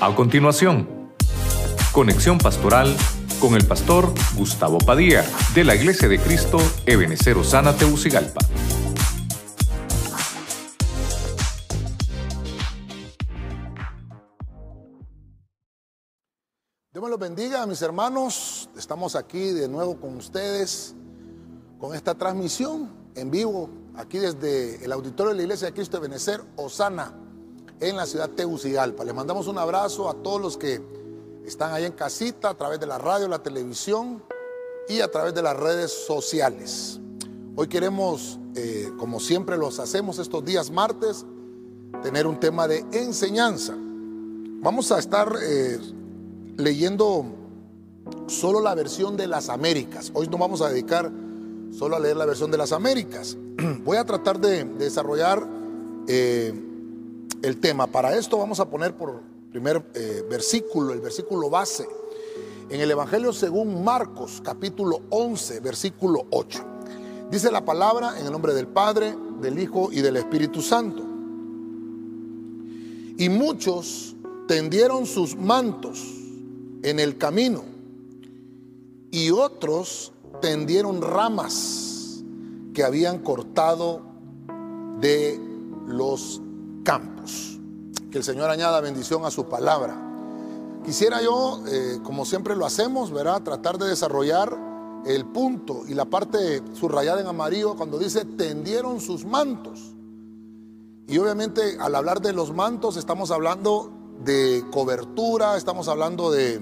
A continuación, conexión pastoral con el pastor Gustavo Padilla de la Iglesia de Cristo Ebenecer Osana Teucigalpa. Dios me los bendiga, mis hermanos. Estamos aquí de nuevo con ustedes con esta transmisión en vivo aquí desde el auditorio de la Iglesia de Cristo de Benecer, Osana, en la ciudad de Tegucigalpa. Les mandamos un abrazo a todos los que están ahí en casita, a través de la radio, la televisión y a través de las redes sociales. Hoy queremos, eh, como siempre los hacemos estos días martes, tener un tema de enseñanza. Vamos a estar eh, leyendo solo la versión de las Américas. Hoy nos vamos a dedicar solo a leer la versión de las Américas. Voy a tratar de, desarrollar eh, el tema. Para esto vamos a poner por primer eh, versículo, el versículo base, en el Evangelio según Marcos, capítulo 11, versículo 8. Dice la palabra en el nombre del Padre, del Hijo y del Espíritu Santo. Y muchos tendieron sus mantos en el camino y otros tendieron ramas que habían cortado de los campos. Que el Señor añada bendición a su palabra. Quisiera yo, eh, como siempre lo hacemos, ¿verdad? Tratar de desarrollar el punto y la parte subrayada en amarillo cuando dice tendieron sus mantos. Y obviamente al hablar de los mantos estamos hablando de cobertura, estamos hablando de,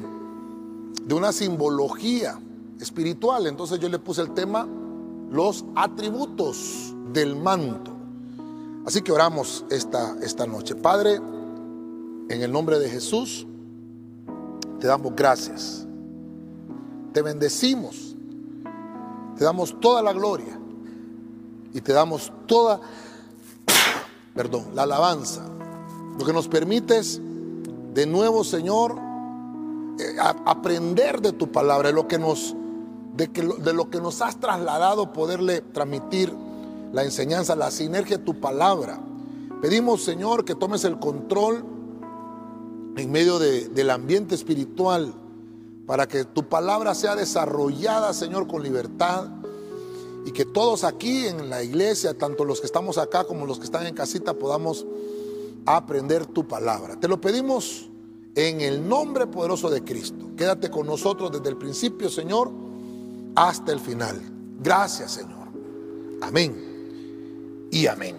de una simbología espiritual. Entonces yo le puse el tema, los atributos del manto. Así que oramos esta, esta noche. Padre, en el nombre de Jesús, te damos gracias. Te bendecimos. Te damos toda la gloria. Y te damos toda, perdón, la alabanza. Lo que nos permites de nuevo, Señor, eh, aprender de tu palabra, lo que nos de, que, de lo que nos has trasladado, poderle transmitir la enseñanza, la sinergia de tu palabra. Pedimos, Señor, que tomes el control en medio del ambiente espiritual para que tu palabra sea desarrollada, Señor, con libertad y que todos aquí en la iglesia, tanto los que estamos acá como los que están en casita, podamos aprender tu palabra. Te lo pedimos en el nombre poderoso de Cristo. Quédate con nosotros desde el principio, Señor hasta el final. Gracias, Señor. Amén. Y amén.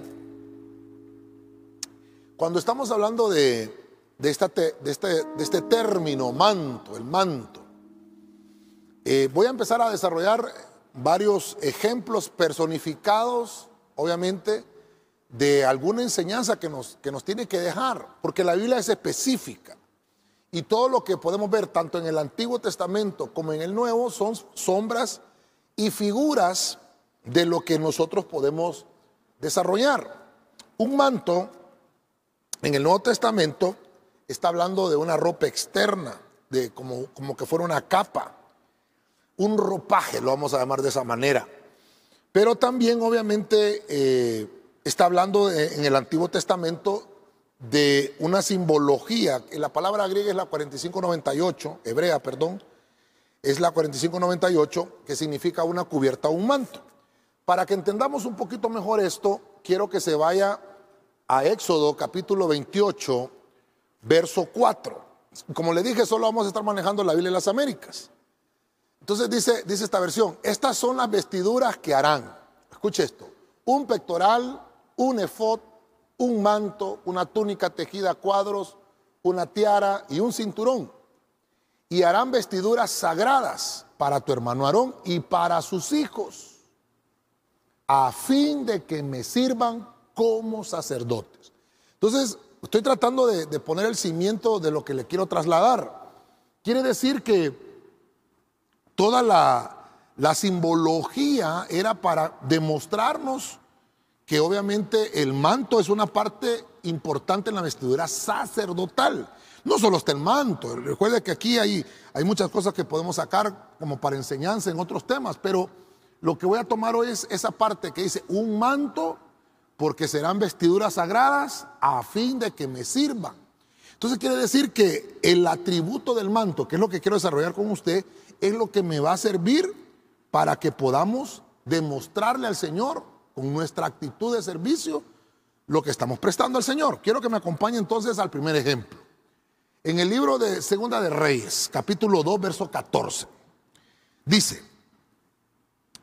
Cuando estamos hablando de, de, esta, este, de este, término, manto, el manto, eh, voy a empezar a desarrollar varios ejemplos personificados, obviamente, de alguna enseñanza que nos, que nos tiene que dejar, porque la Biblia es específica. Y todo lo que podemos ver tanto en el Antiguo Testamento como en el Nuevo son sombras y figuras de lo que nosotros podemos desarrollar. Un manto en el Nuevo Testamento está hablando de una ropa externa, de como, como que fuera una capa, un ropaje, lo vamos a llamar de esa manera. Pero también obviamente eh, está hablando en el Antiguo Testamento de una simbología. La palabra griega es la 4598, hebrea, perdón, es la 4598, que significa una cubierta o un manto. Para que entendamos un poquito mejor esto, quiero que se vaya a Éxodo capítulo 28, verso 4. Como le dije, solo vamos a estar manejando la Biblia de las Américas. Entonces dice, dice esta versión, estas son las vestiduras que harán. Escuche esto, un pectoral, un efod, un manto, una túnica tejida a cuadros, una tiara y un cinturón. Y harán vestiduras sagradas para tu hermano Aarón y para sus hijos, a fin de que me sirvan como sacerdotes. Entonces, estoy tratando de, poner el cimiento de lo que le quiero trasladar. Quiere decir que toda la, simbología era para demostrarnos que obviamente el manto es una parte importante en la vestidura sacerdotal. No solo está el manto, recuerde que aquí hay, hay muchas cosas que podemos sacar como para enseñanza en otros temas, pero lo que voy a tomar hoy es esa parte que dice un manto porque serán vestiduras sagradas a fin de que me sirvan. Entonces quiere decir que el atributo del manto, que es lo que quiero desarrollar con usted, es lo que me va a servir para que podamos demostrarle al Señor con nuestra actitud de servicio lo que estamos prestando al Señor. Quiero que me acompañe entonces al primer ejemplo. En el libro de Segunda de Reyes, capítulo 2, verso 14, dice,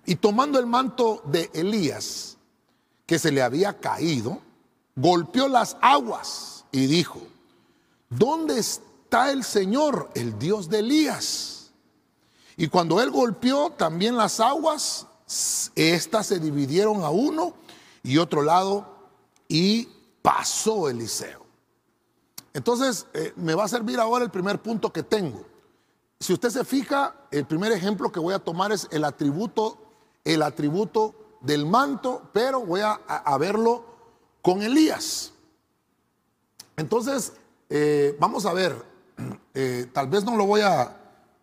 y tomando el manto de Elías, que se le había caído, golpeó las aguas y dijo, ¿dónde está el Señor, el Dios de Elías? Y cuando él golpeó también las aguas, estas se dividieron a uno y otro lado y pasó Eliseo. Entonces, eh, me va a servir ahora el primer punto que tengo. Si usted se fija, el primer ejemplo que voy a tomar es el atributo, el atributo del manto, pero voy a, verlo con Elías. Entonces, eh, vamos a ver, eh, tal vez no lo voy a,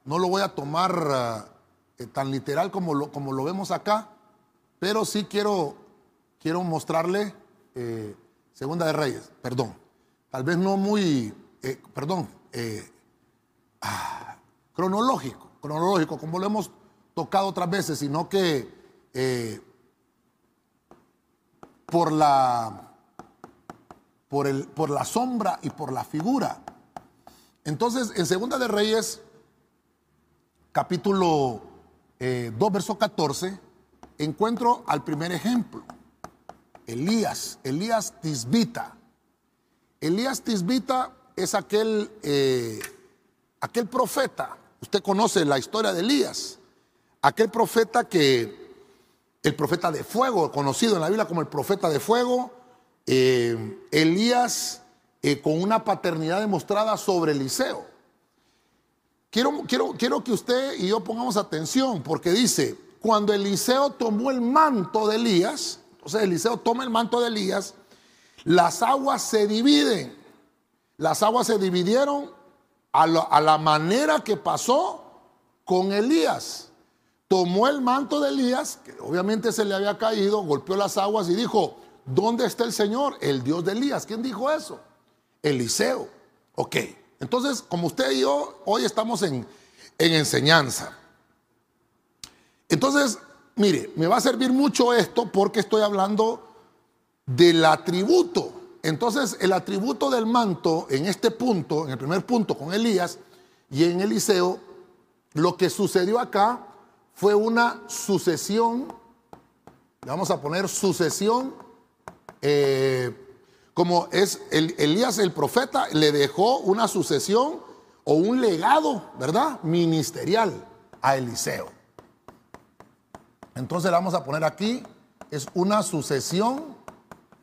no lo voy a tomar tan literal como lo, como lo vemos acá, pero sí quiero, quiero mostrarle eh, Segunda de Reyes, perdón, tal vez no muy, eh, perdón, eh, ah, cronológico, cronológico, como lo hemos tocado otras veces, sino que por la, por, el, por la sombra y por la figura. Entonces, en Segunda de Reyes, capítulo 2, verso 14, encuentro al primer ejemplo. Elías, Elías Tisbita. Elías Tisbita es aquel, eh, aquel profeta, usted conoce la historia de Elías, aquel profeta que, el profeta de fuego, conocido en la Biblia como el profeta de fuego, eh, Elías eh, con una paternidad demostrada sobre Eliseo. Quiero, quiero, quiero que usted y yo pongamos atención porque dice, cuando Eliseo tomó el manto de Elías, entonces Eliseo toma el manto de Elías, las aguas se dividen. Las aguas se dividieron a, la manera que pasó con Elías. Tomó el manto de Elías, que obviamente se le había caído, golpeó las aguas y dijo, ¿dónde está el Señor? El Dios de Elías. ¿Quién dijo eso? Eliseo. Ok. Entonces, como usted y yo, hoy estamos en, en enseñanza. Entonces, Mire, me va a servir mucho esto porque estoy hablando del atributo. Entonces, el atributo del manto en este punto, en el primer punto con Elías y en Eliseo, lo que sucedió acá fue una sucesión, vamos a poner sucesión, eh, como es Elías el profeta, le dejó una sucesión o un legado, ¿verdad? Ministerial a Eliseo. Entonces vamos a poner aquí, es una sucesión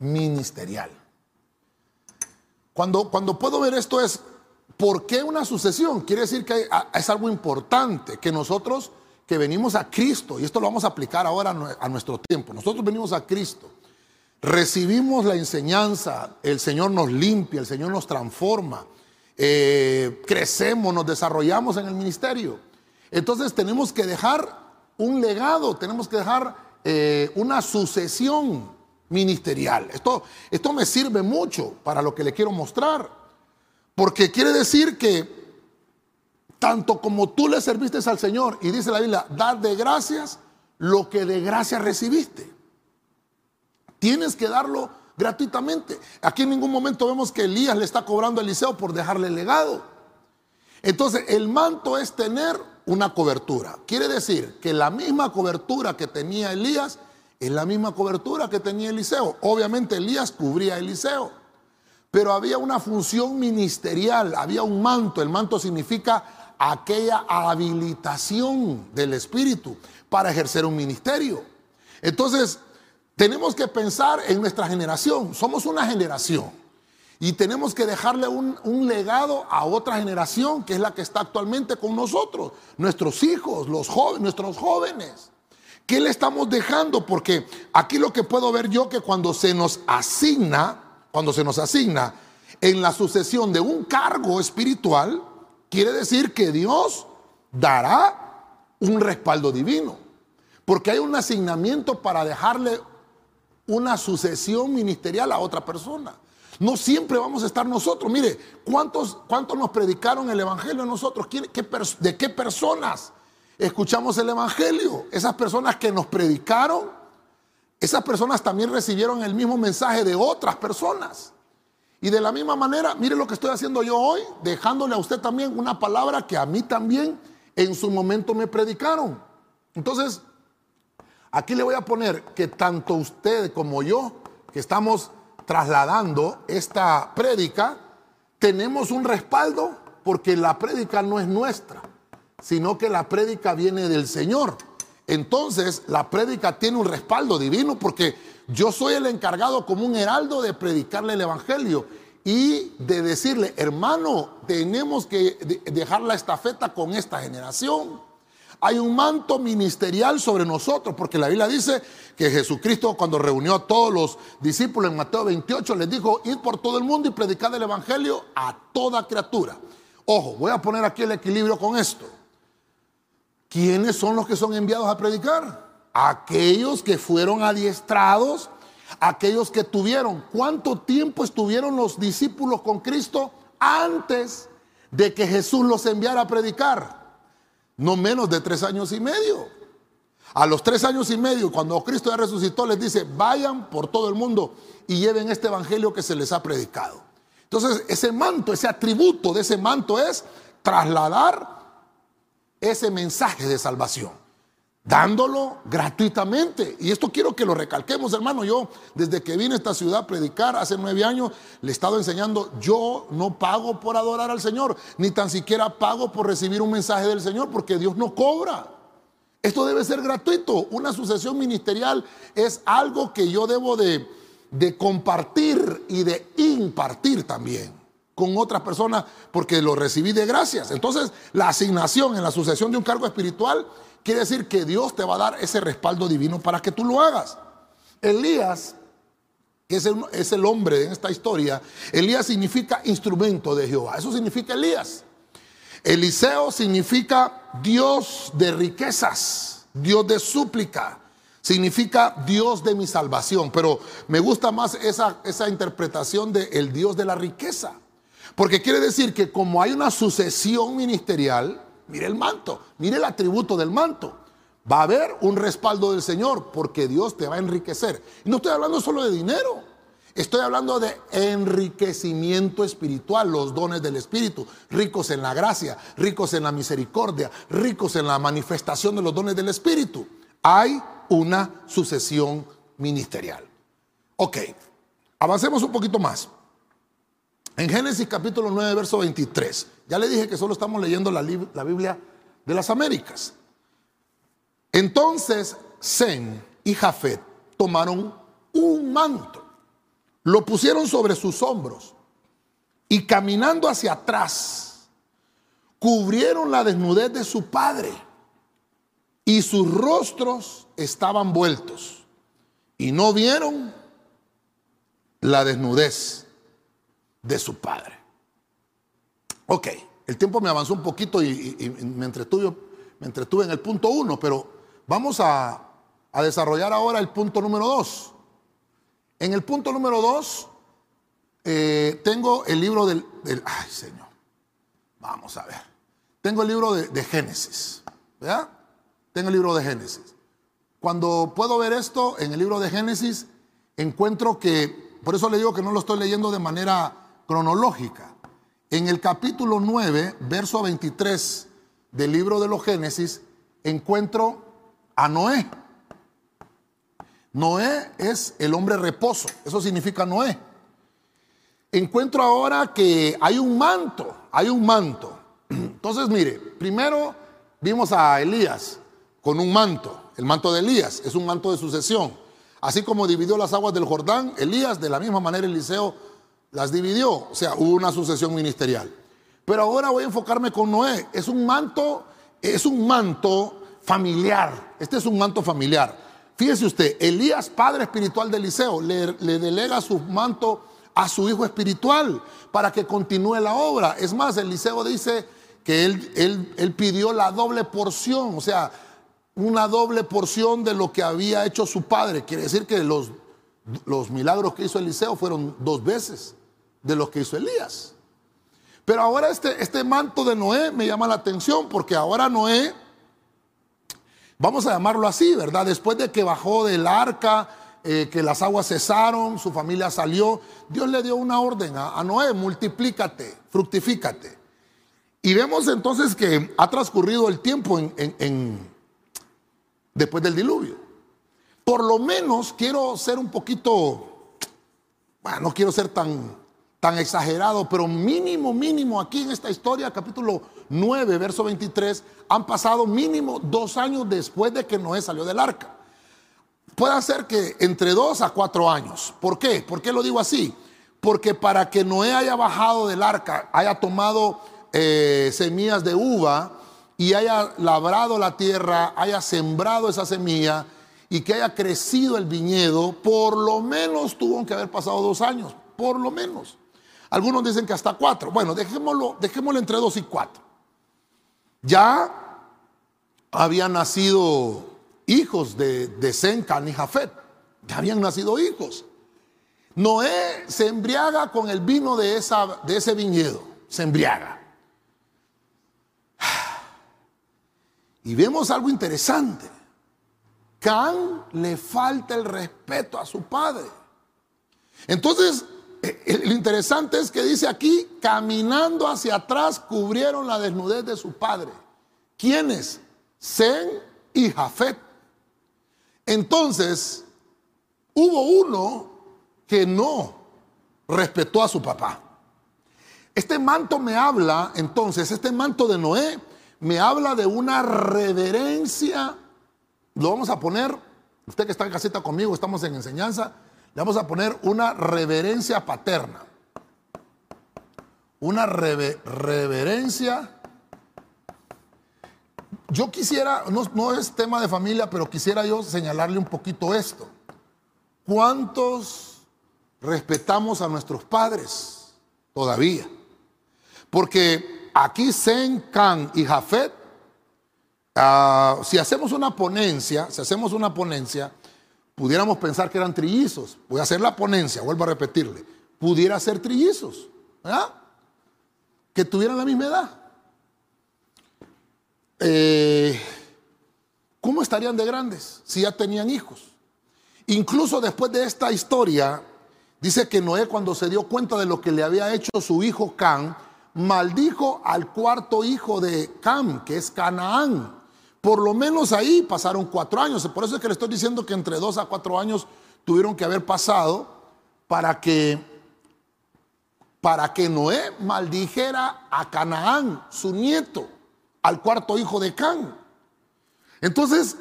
ministerial. Cuando, cuando puedo ver esto es, ¿por qué una sucesión? Quiere decir que es algo importante, que nosotros que venimos a Cristo, y esto lo vamos a aplicar ahora a nuestro tiempo, nosotros venimos a Cristo, recibimos la enseñanza, el Señor nos limpia, el Señor nos transforma, eh, crecemos, nos desarrollamos en el ministerio. Entonces tenemos que dejar un legado, tenemos que dejar eh, una sucesión ministerial. Esto, esto me sirve mucho para lo que le quiero mostrar, porque quiere decir que tanto como tú le serviste al Señor, y dice la Biblia, dar de gracias lo que de gracia recibiste. Tienes que darlo gratuitamente. Aquí en ningún momento vemos que Elías le está cobrando a Eliseo por dejarle legado. Entonces, el manto es tener una cobertura. Quiere decir que la misma cobertura que tenía Elías es la misma cobertura que tenía Eliseo. Obviamente Elías cubría a Eliseo, pero había una función ministerial, había un manto. El manto significa aquella habilitación del Espíritu para ejercer un ministerio. Entonces, tenemos que pensar en nuestra generación. Somos una generación y tenemos que dejarle un, legado a otra generación que es la que está actualmente con nosotros, nuestros hijos, los jóvenes, nuestros jóvenes. ¿Qué le estamos dejando? Porque aquí lo que puedo ver yo que cuando se nos asigna, cuando se nos asigna en la sucesión de un cargo espiritual, quiere decir que Dios dará un respaldo divino. Porque hay un asignamiento para dejarle una sucesión ministerial a otra persona. No siempre vamos a estar nosotros. Mire, ¿cuántos, cuántos nos predicaron el Evangelio a nosotros? ¿De qué personas escuchamos el Evangelio? Esas personas que nos predicaron, esas personas también recibieron el mismo mensaje de otras personas. Y de la misma manera, mire lo que estoy haciendo yo hoy, dejándole a usted también una palabra que a mí también en su momento me predicaron. Entonces, aquí le voy a poner que tanto usted como yo, que estamos trasladando esta prédica, tenemos un respaldo porque la prédica no es nuestra, sino que la prédica viene del Señor. Entonces, la prédica tiene un respaldo divino porque yo soy el encargado como un heraldo de predicarle el Evangelio y de decirle, hermano, tenemos que dejar la estafeta con esta generación. Hay un manto ministerial sobre nosotros, porque la Biblia dice que Jesucristo cuando reunió a todos los discípulos en Mateo 28 les dijo, ir por todo el mundo y predicar el Evangelio a toda criatura. Ojo, voy a poner aquí el equilibrio con esto. ¿Quiénes son los que son enviados a predicar? Aquellos que fueron adiestrados, aquellos que tuvieron. ¿Cuánto tiempo estuvieron los discípulos con Cristo antes de que Jesús los enviara a predicar? no menos de tres años y medio. A los tres años y medio, cuando Cristo ya resucitó, les dice, vayan por todo el mundo y lleven este evangelio que se les ha predicado. Entonces, ese manto, ese atributo de ese manto es trasladar ese mensaje de salvación dándolo gratuitamente. Y esto quiero que lo recalquemos, hermano. Yo, desde que vine a esta ciudad a predicar hace nueve años, le he estado enseñando, yo no pago por adorar al Señor, ni tan siquiera pago por recibir un mensaje del Señor, porque Dios no cobra. Esto debe ser gratuito. Una sucesión ministerial es algo que yo debo de, de compartir y de impartir también con otras personas porque lo recibí de gracias. Entonces, la asignación en la sucesión de un cargo espiritual quiere decir que Dios te va a dar ese respaldo divino para que tú lo hagas. Elías, que es el, hombre en esta historia, Elías significa instrumento de Jehová. Eso significa Elías. Eliseo significa Dios de riquezas, Dios de súplica, significa Dios de mi salvación. Pero me gusta más esa, esa interpretación de el Dios de la riqueza. Porque quiere decir que como hay una sucesión ministerial, Mire el manto, mire el atributo del manto. Va a haber un respaldo del Señor porque Dios te va a enriquecer. Y no estoy hablando solo de dinero, estoy hablando de enriquecimiento espiritual, los dones del Espíritu, ricos en la gracia, ricos en la misericordia, ricos en la manifestación de los dones del Espíritu. Hay una sucesión ministerial. Ok, avancemos un poquito más. En Génesis capítulo 9, verso 23. Ya le dije que solo estamos leyendo la, Biblia de las Américas. Entonces Zen y Jafet tomaron un manto, lo pusieron sobre sus hombros y caminando hacia atrás, cubrieron la desnudez de su padre y sus rostros estaban vueltos y no vieron la desnudez de su padre. Ok, el tiempo me avanzó un poquito y, me, entretuve, me entretuve en el punto uno, pero vamos a, desarrollar ahora el punto número dos. En el punto número dos eh, tengo el libro del, Ay, Señor. Vamos a ver. Tengo el libro de, de Génesis. ¿Verdad? Tengo el libro de Génesis. Cuando puedo ver esto en el libro de Génesis, encuentro que, por eso le digo que no lo estoy leyendo de manera cronológica. En el capítulo 9, verso 23 del libro de los Génesis, encuentro a Noé. Noé es el hombre reposo, eso significa Noé. Encuentro ahora que hay un manto, hay un manto. Entonces, mire, primero vimos a Elías con un manto, el manto de Elías, es un manto de sucesión. Así como dividió las aguas del Jordán, Elías, de la misma manera Eliseo las dividió, o sea, hubo una sucesión ministerial. Pero ahora voy a enfocarme con Noé. Es un manto, es un manto familiar. Este es un manto familiar. Fíjese usted, Elías, padre espiritual de Eliseo, le, delega su manto a su hijo espiritual para que continúe la obra. Es más, Eliseo dice que él, él, él pidió la doble porción, o sea, una doble porción de lo que había hecho su padre. Quiere decir que los, los milagros que hizo Eliseo fueron dos veces. De lo que hizo Elías. Pero ahora este, este manto de Noé me llama la atención porque ahora Noé, vamos a llamarlo así, ¿verdad? Después de que bajó del arca, eh, que las aguas cesaron, su familia salió, Dios le dio una orden a, Noé, multiplícate, fructifícate. Y vemos entonces que ha transcurrido el tiempo en, después del diluvio. Por lo menos quiero ser un poquito, bueno, no quiero ser tan tan exagerado, pero mínimo, mínimo aquí en esta historia, capítulo 9, verso 23, han pasado mínimo dos años después de que Noé salió del arca. Puede ser que entre dos a cuatro años. ¿Por qué? ¿Por qué lo digo así? Porque para que Noé haya bajado del arca, haya tomado eh, semillas de uva y haya labrado la tierra, haya sembrado esa semilla y que haya crecido el viñedo, por lo menos tuvo que haber pasado dos años, por lo menos. Algunos dicen que hasta cuatro. Bueno, dejémoslo, dejémoslo entre dos y cuatro. Ya habían nacido hijos de, de Sencan y Jafet. Ya habían nacido hijos. Noé se embriaga con el vino de, esa, de ese viñedo. Se embriaga. Y vemos algo interesante. Can le falta el respeto a su padre. Entonces, lo interesante es que dice aquí, caminando hacia atrás cubrieron la desnudez de su padre. ¿Quiénes? Zen y Jafet. Entonces, hubo uno que no respetó a su papá. Este manto me habla, entonces, este manto de Noé me habla de una reverencia. Lo vamos a poner, usted que está en casita conmigo, estamos en enseñanza vamos a poner una reverencia paterna. Una reverencia. Yo quisiera, no, no es tema de familia, pero quisiera yo señalarle un poquito esto. ¿Cuántos respetamos a nuestros padres todavía? Porque aquí Zen, Can y Jafet, ah, si hacemos una ponencia, si hacemos una ponencia, pudiéramos pensar que eran trillizos. Voy a hacer la ponencia, vuelvo a repetirle. Pudiera ser trillizos, ¿verdad? Que tuvieran la misma edad. Eh, ¿Cómo estarían de grandes si ya tenían hijos? Incluso después de esta historia, dice que Noé cuando se dio cuenta de lo que le había hecho su hijo Can, maldijo al cuarto hijo de Cam, que es Canaán. Por lo menos ahí pasaron cuatro años. Por eso es que le estoy diciendo que entre dos a cuatro años tuvieron que haber pasado para que, para que Noé maldijera a Canaán, su nieto, al cuarto hijo de Can. Entonces,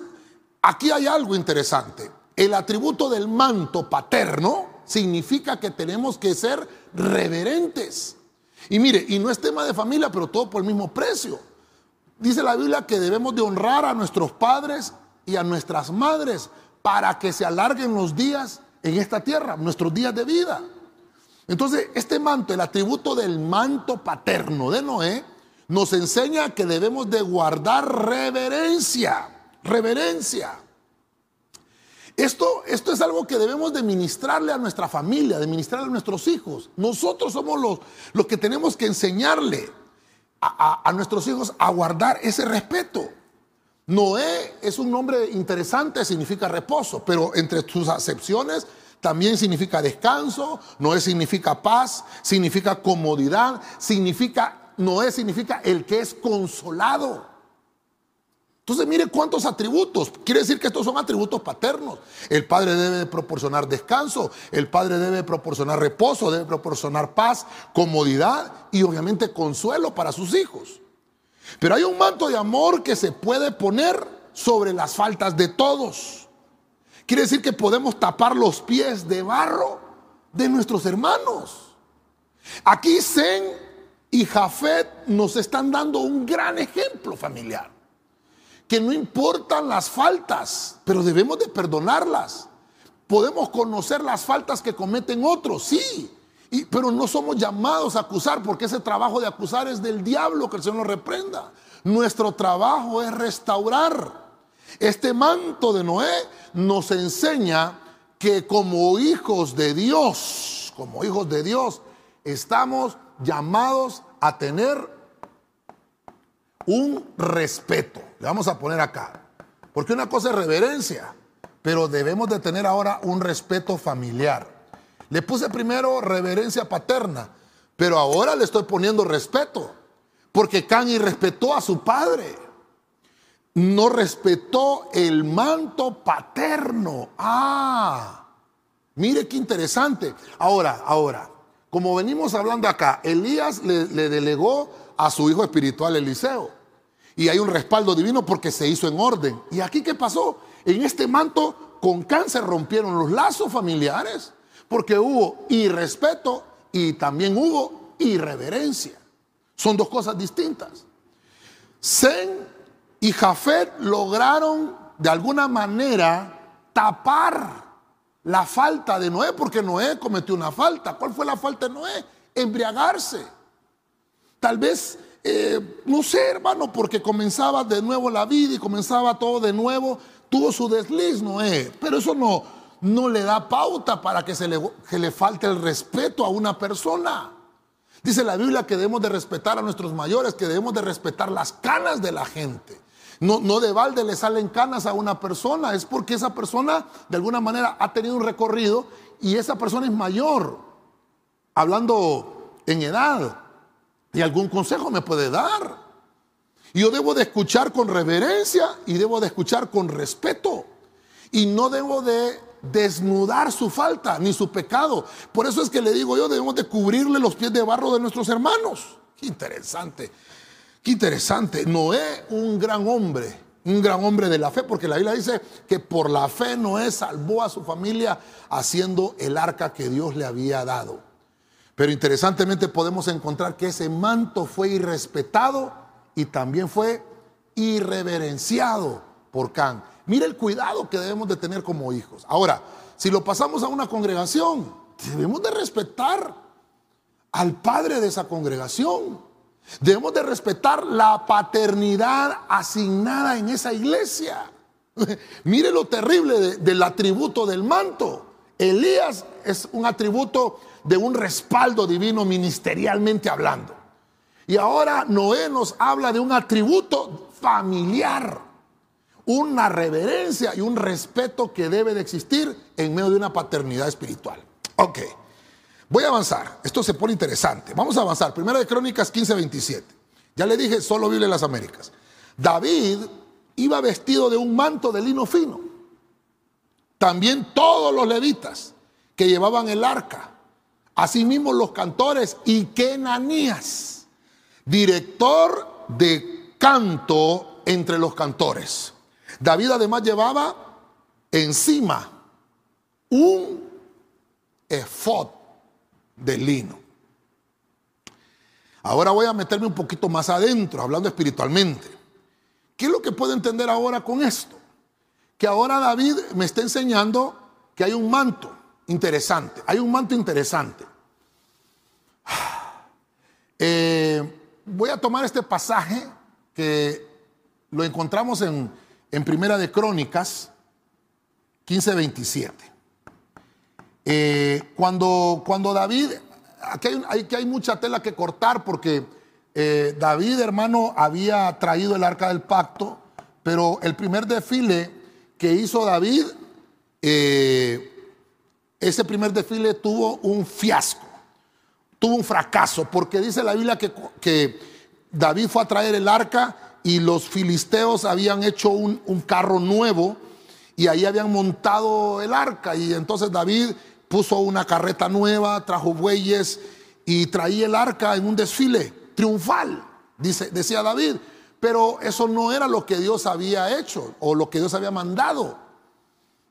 aquí hay algo interesante. El atributo del manto paterno significa que tenemos que ser reverentes. Y mire, y no es tema de familia, pero todo por el mismo precio. Dice la Biblia que debemos de honrar a nuestros padres y a nuestras madres para que se alarguen los días en esta tierra, nuestros días de vida. Entonces, este manto, el atributo del manto paterno de Noé, nos enseña que debemos de guardar reverencia, reverencia. Esto, esto es algo que debemos de ministrarle a nuestra familia, de ministrarle a nuestros hijos. Nosotros somos los, los que tenemos que enseñarle a, nuestros hijos a guardar ese respeto. Noé es un nombre interesante, significa reposo, pero entre sus acepciones también significa descanso, Noé significa paz, significa comodidad, significa, Noé significa el que es consolado. Entonces mire cuántos atributos. Quiere decir que estos son atributos paternos. El padre debe proporcionar descanso, el padre debe proporcionar reposo, debe proporcionar paz, comodidad y obviamente consuelo para sus hijos. Pero hay un manto de amor que se puede poner sobre las faltas de todos. Quiere decir que podemos tapar los pies de barro de nuestros hermanos. Aquí Zen y Jafet nos están dando un gran ejemplo familiar que no importan las faltas, pero debemos de perdonarlas. Podemos conocer las faltas que cometen otros, sí, pero no somos llamados a acusar, porque ese trabajo de acusar es del diablo, que el Señor nos reprenda. Nuestro trabajo es restaurar. Este manto de Noé nos enseña que como hijos de Dios, como hijos de Dios, estamos llamados a tener un respeto. Le vamos a poner acá. Porque una cosa es reverencia, pero debemos de tener ahora un respeto familiar. Le puse primero reverencia paterna, pero ahora le estoy poniendo respeto, porque Can irrespetó a su padre. No respetó el manto paterno. Ah, mire qué interesante. Ahora, ahora, como venimos hablando acá, Elías le delegó a su hijo espiritual Eliseo. Y hay un respaldo divino porque se hizo en orden. ¿Y aquí qué pasó? En este manto con cáncer rompieron los lazos familiares porque hubo irrespeto y también hubo irreverencia. Son dos cosas distintas. Zen y Jafet lograron de alguna manera tapar la falta de Noé, porque Noé cometió una falta. ¿Cuál fue la falta de Noé? Embriagarse. Tal vez eh, no sé, hermano, porque comenzaba de nuevo la vida y comenzaba todo de nuevo. Tuvo su desliz, Noé. Pero eso no, no le da pauta para que, se le, que le falte el respeto a una persona. Dice la Biblia que debemos de respetar a nuestros mayores, que debemos de respetar las canas de la gente. No, no de balde le salen canas a una persona, es porque esa persona de alguna manera ha tenido un recorrido y esa persona es mayor, hablando en edad. ¿Y algún consejo me puede dar? Yo debo de escuchar con reverencia y debo de escuchar con respeto. Y no debo de desnudar su falta ni su pecado. Por eso es que le digo yo, debemos de cubrirle los pies de barro de nuestros hermanos. Qué interesante, qué interesante. Noé, un gran hombre, un gran hombre de la fe, porque la Biblia dice que por la fe Noé salvó a su familia haciendo el arca que Dios le había dado. Pero interesantemente podemos encontrar que ese manto fue irrespetado y también fue irreverenciado por Can. Mire el cuidado que debemos de tener como hijos. Ahora, si lo pasamos a una congregación, debemos de respetar al padre de esa congregación. Debemos de respetar la paternidad asignada en esa iglesia. Mire lo terrible del atributo del manto. Elías es un atributo de un respaldo divino ministerialmente hablando. Y ahora Noé nos habla de un atributo familiar, una reverencia y un respeto que debe de existir en medio de una paternidad espiritual. Ok, voy a avanzar. Esto se pone interesante. Vamos a avanzar. Primera de Crónicas 15, 27. Ya le dije, solo vive en las Américas. David iba vestido de un manto de lino fino. También todos los levitas que llevaban el arca Asimismo los cantores y Kenanías, director de canto entre los cantores. David además llevaba encima un efod de lino. Ahora voy a meterme un poquito más adentro, hablando espiritualmente. ¿Qué es lo que puedo entender ahora con esto? Que ahora David me está enseñando que hay un manto interesante. Hay un manto interesante. Eh, voy a tomar este pasaje que lo encontramos en, Primera de Crónicas 15:27. Eh, cuando, cuando David, aquí hay, hay, mucha tela que cortar porque eh, David, hermano, había traído el arca del pacto, pero el primer desfile que hizo David, ese primer desfile tuvo un fiasco tuvo un fracaso, porque dice la Biblia que, que David fue a traer el arca y los filisteos habían hecho un, un, carro nuevo y ahí habían montado el arca. Y entonces David puso una carreta nueva, trajo bueyes y traía el arca en un desfile triunfal, dice, decía David. Pero eso no era lo que Dios había hecho o lo que Dios había mandado.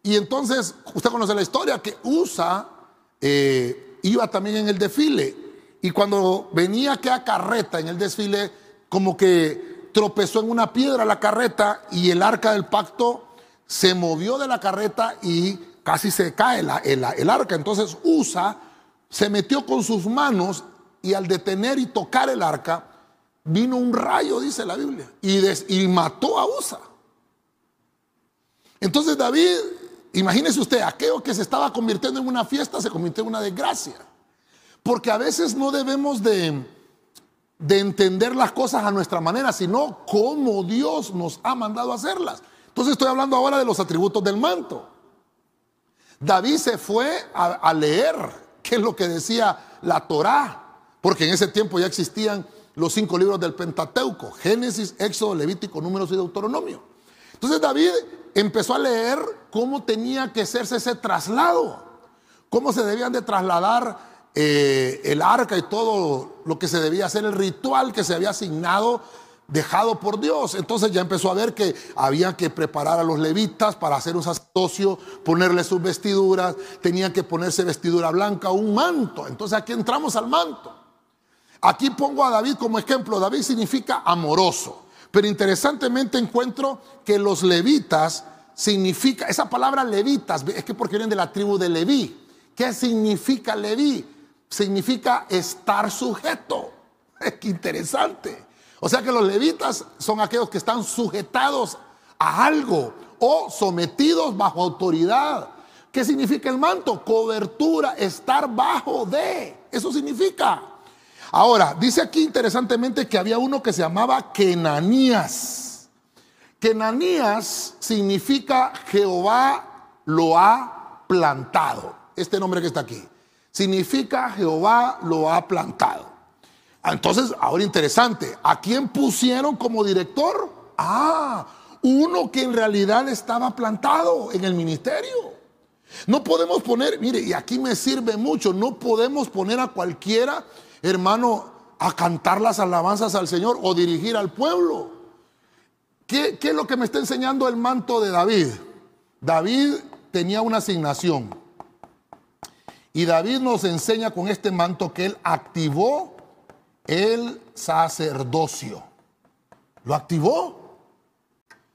Y entonces, usted conoce la historia, que Usa eh, iba también en el desfile. Y cuando venía aquella carreta en el desfile, como que tropezó en una piedra la carreta y el arca del pacto se movió de la carreta y casi se cae el, arca. Entonces Usa se metió con sus manos y al detener y tocar el arca, vino un rayo, dice la Biblia, y, y mató a Usa. Entonces David Imagínese usted, aquello que se estaba convirtiendo en una fiesta se convirtió en una desgracia. Porque a veces no debemos de, de entender las cosas a nuestra manera, sino como Dios nos ha mandado a hacerlas. Entonces estoy hablando ahora de los atributos del manto. David se fue a, a leer qué es lo que decía la Torá, porque en ese tiempo ya existían los cinco libros del Pentateuco, Génesis, Éxodo, Levítico, Números y Deuteronomio. Entonces David empezó a leer cómo tenía que hacerse ese traslado, cómo se debían de trasladar eh, el arca y todo lo que se debía hacer, el ritual que se había asignado, dejado por Dios. Entonces ya empezó a ver que había que preparar a los levitas para hacer un sacerdocio, ponerle sus vestiduras, tenían que ponerse vestidura blanca, un manto. Entonces aquí entramos al manto. Aquí pongo a David como ejemplo. David significa amoroso. Pero interesantemente encuentro que los levitas significa, esa palabra levitas, es que porque vienen de la tribu de Leví. ¿Qué significa Leví? Significa estar sujeto. Qué interesante. O sea que los levitas son aquellos que están sujetados a algo o sometidos bajo autoridad. ¿Qué significa el manto? Cobertura, estar bajo de. Eso significa. Ahora, dice aquí interesantemente que había uno que se llamaba Kenanías. Kenanías significa Jehová lo ha plantado. Este nombre que está aquí. Significa Jehová lo ha plantado. Entonces, ahora interesante, ¿a quién pusieron como director? Ah, uno que en realidad estaba plantado en el ministerio. No podemos poner, mire, y aquí me sirve mucho, no podemos poner a cualquiera hermano, a cantar las alabanzas al Señor o dirigir al pueblo. ¿Qué, es lo que me está enseñando el manto de David? David tenía una asignación. Y David nos enseña con este manto que él activó el sacerdocio. ¿Lo activó?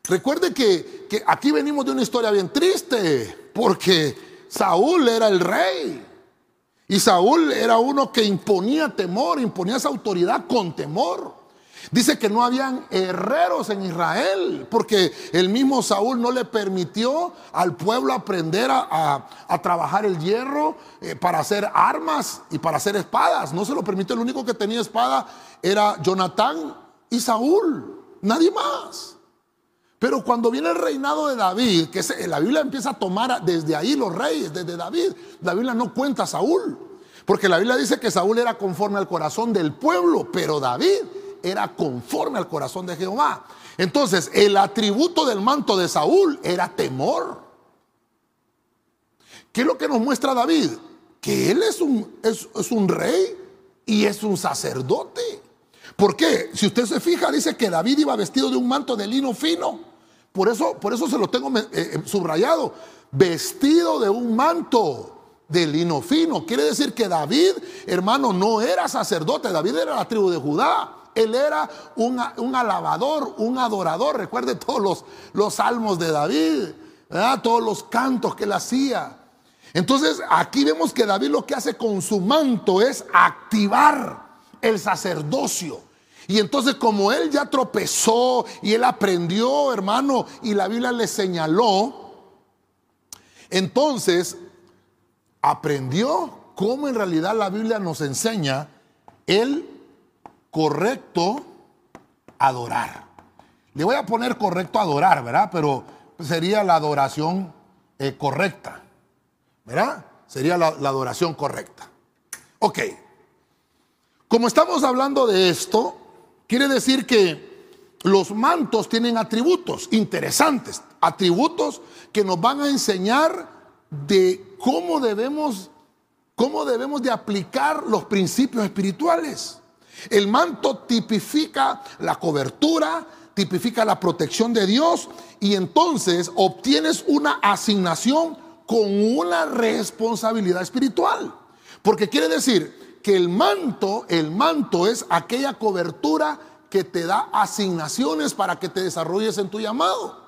Recuerde que, que aquí venimos de una historia bien triste, porque Saúl era el rey. Y Saúl era uno que imponía temor, imponía esa autoridad con temor. Dice que no habían herreros en Israel, porque el mismo Saúl no le permitió al pueblo aprender a, trabajar el hierro eh, para hacer armas y para hacer espadas. No se lo permitió, el único que tenía espada era Jonatán y Saúl, nadie más. Pero cuando viene el reinado de David, que la Biblia empieza a tomar desde ahí los reyes, desde David, la Biblia no cuenta a Saúl. Porque la Biblia dice que Saúl era conforme al corazón del pueblo, pero David era conforme al corazón de Jehová. Entonces, el atributo del manto de Saúl era temor. ¿Qué es lo que nos muestra David? Que él es un, es, es un rey y es un sacerdote. ¿Por qué? Si usted se fija, dice que David iba vestido de un manto de lino fino. Por eso, por eso se lo tengo eh, eh, subrayado. Vestido de un manto de lino fino. Quiere decir que David, hermano, no era sacerdote. David era la tribu de Judá. Él era un, alabador, un adorador. Recuerde todos los, los salmos de David, todos los cantos que él hacía. Entonces aquí vemos que David lo que hace con su manto es activar el sacerdocio. Y entonces como él ya tropezó y él aprendió, hermano, y la Biblia le señaló, entonces aprendió cómo en realidad la Biblia nos enseña el correcto adorar. Le voy a poner correcto adorar, ¿verdad? Pero sería la adoración eh, correcta, ¿verdad? Sería la adoración correcta. Ok. Como estamos hablando de esto, Quiere decir que los mantos tienen atributos interesantes, atributos que nos van a enseñar de cómo debemos, cómo debemos de aplicar los principios espirituales. El manto tipifica la cobertura, tipifica la protección de Dios y entonces obtienes una asignación con una responsabilidad espiritual. Porque quiere decir que el manto, el manto es aquella cobertura que te da asignaciones para que te desarrolles en tu llamado.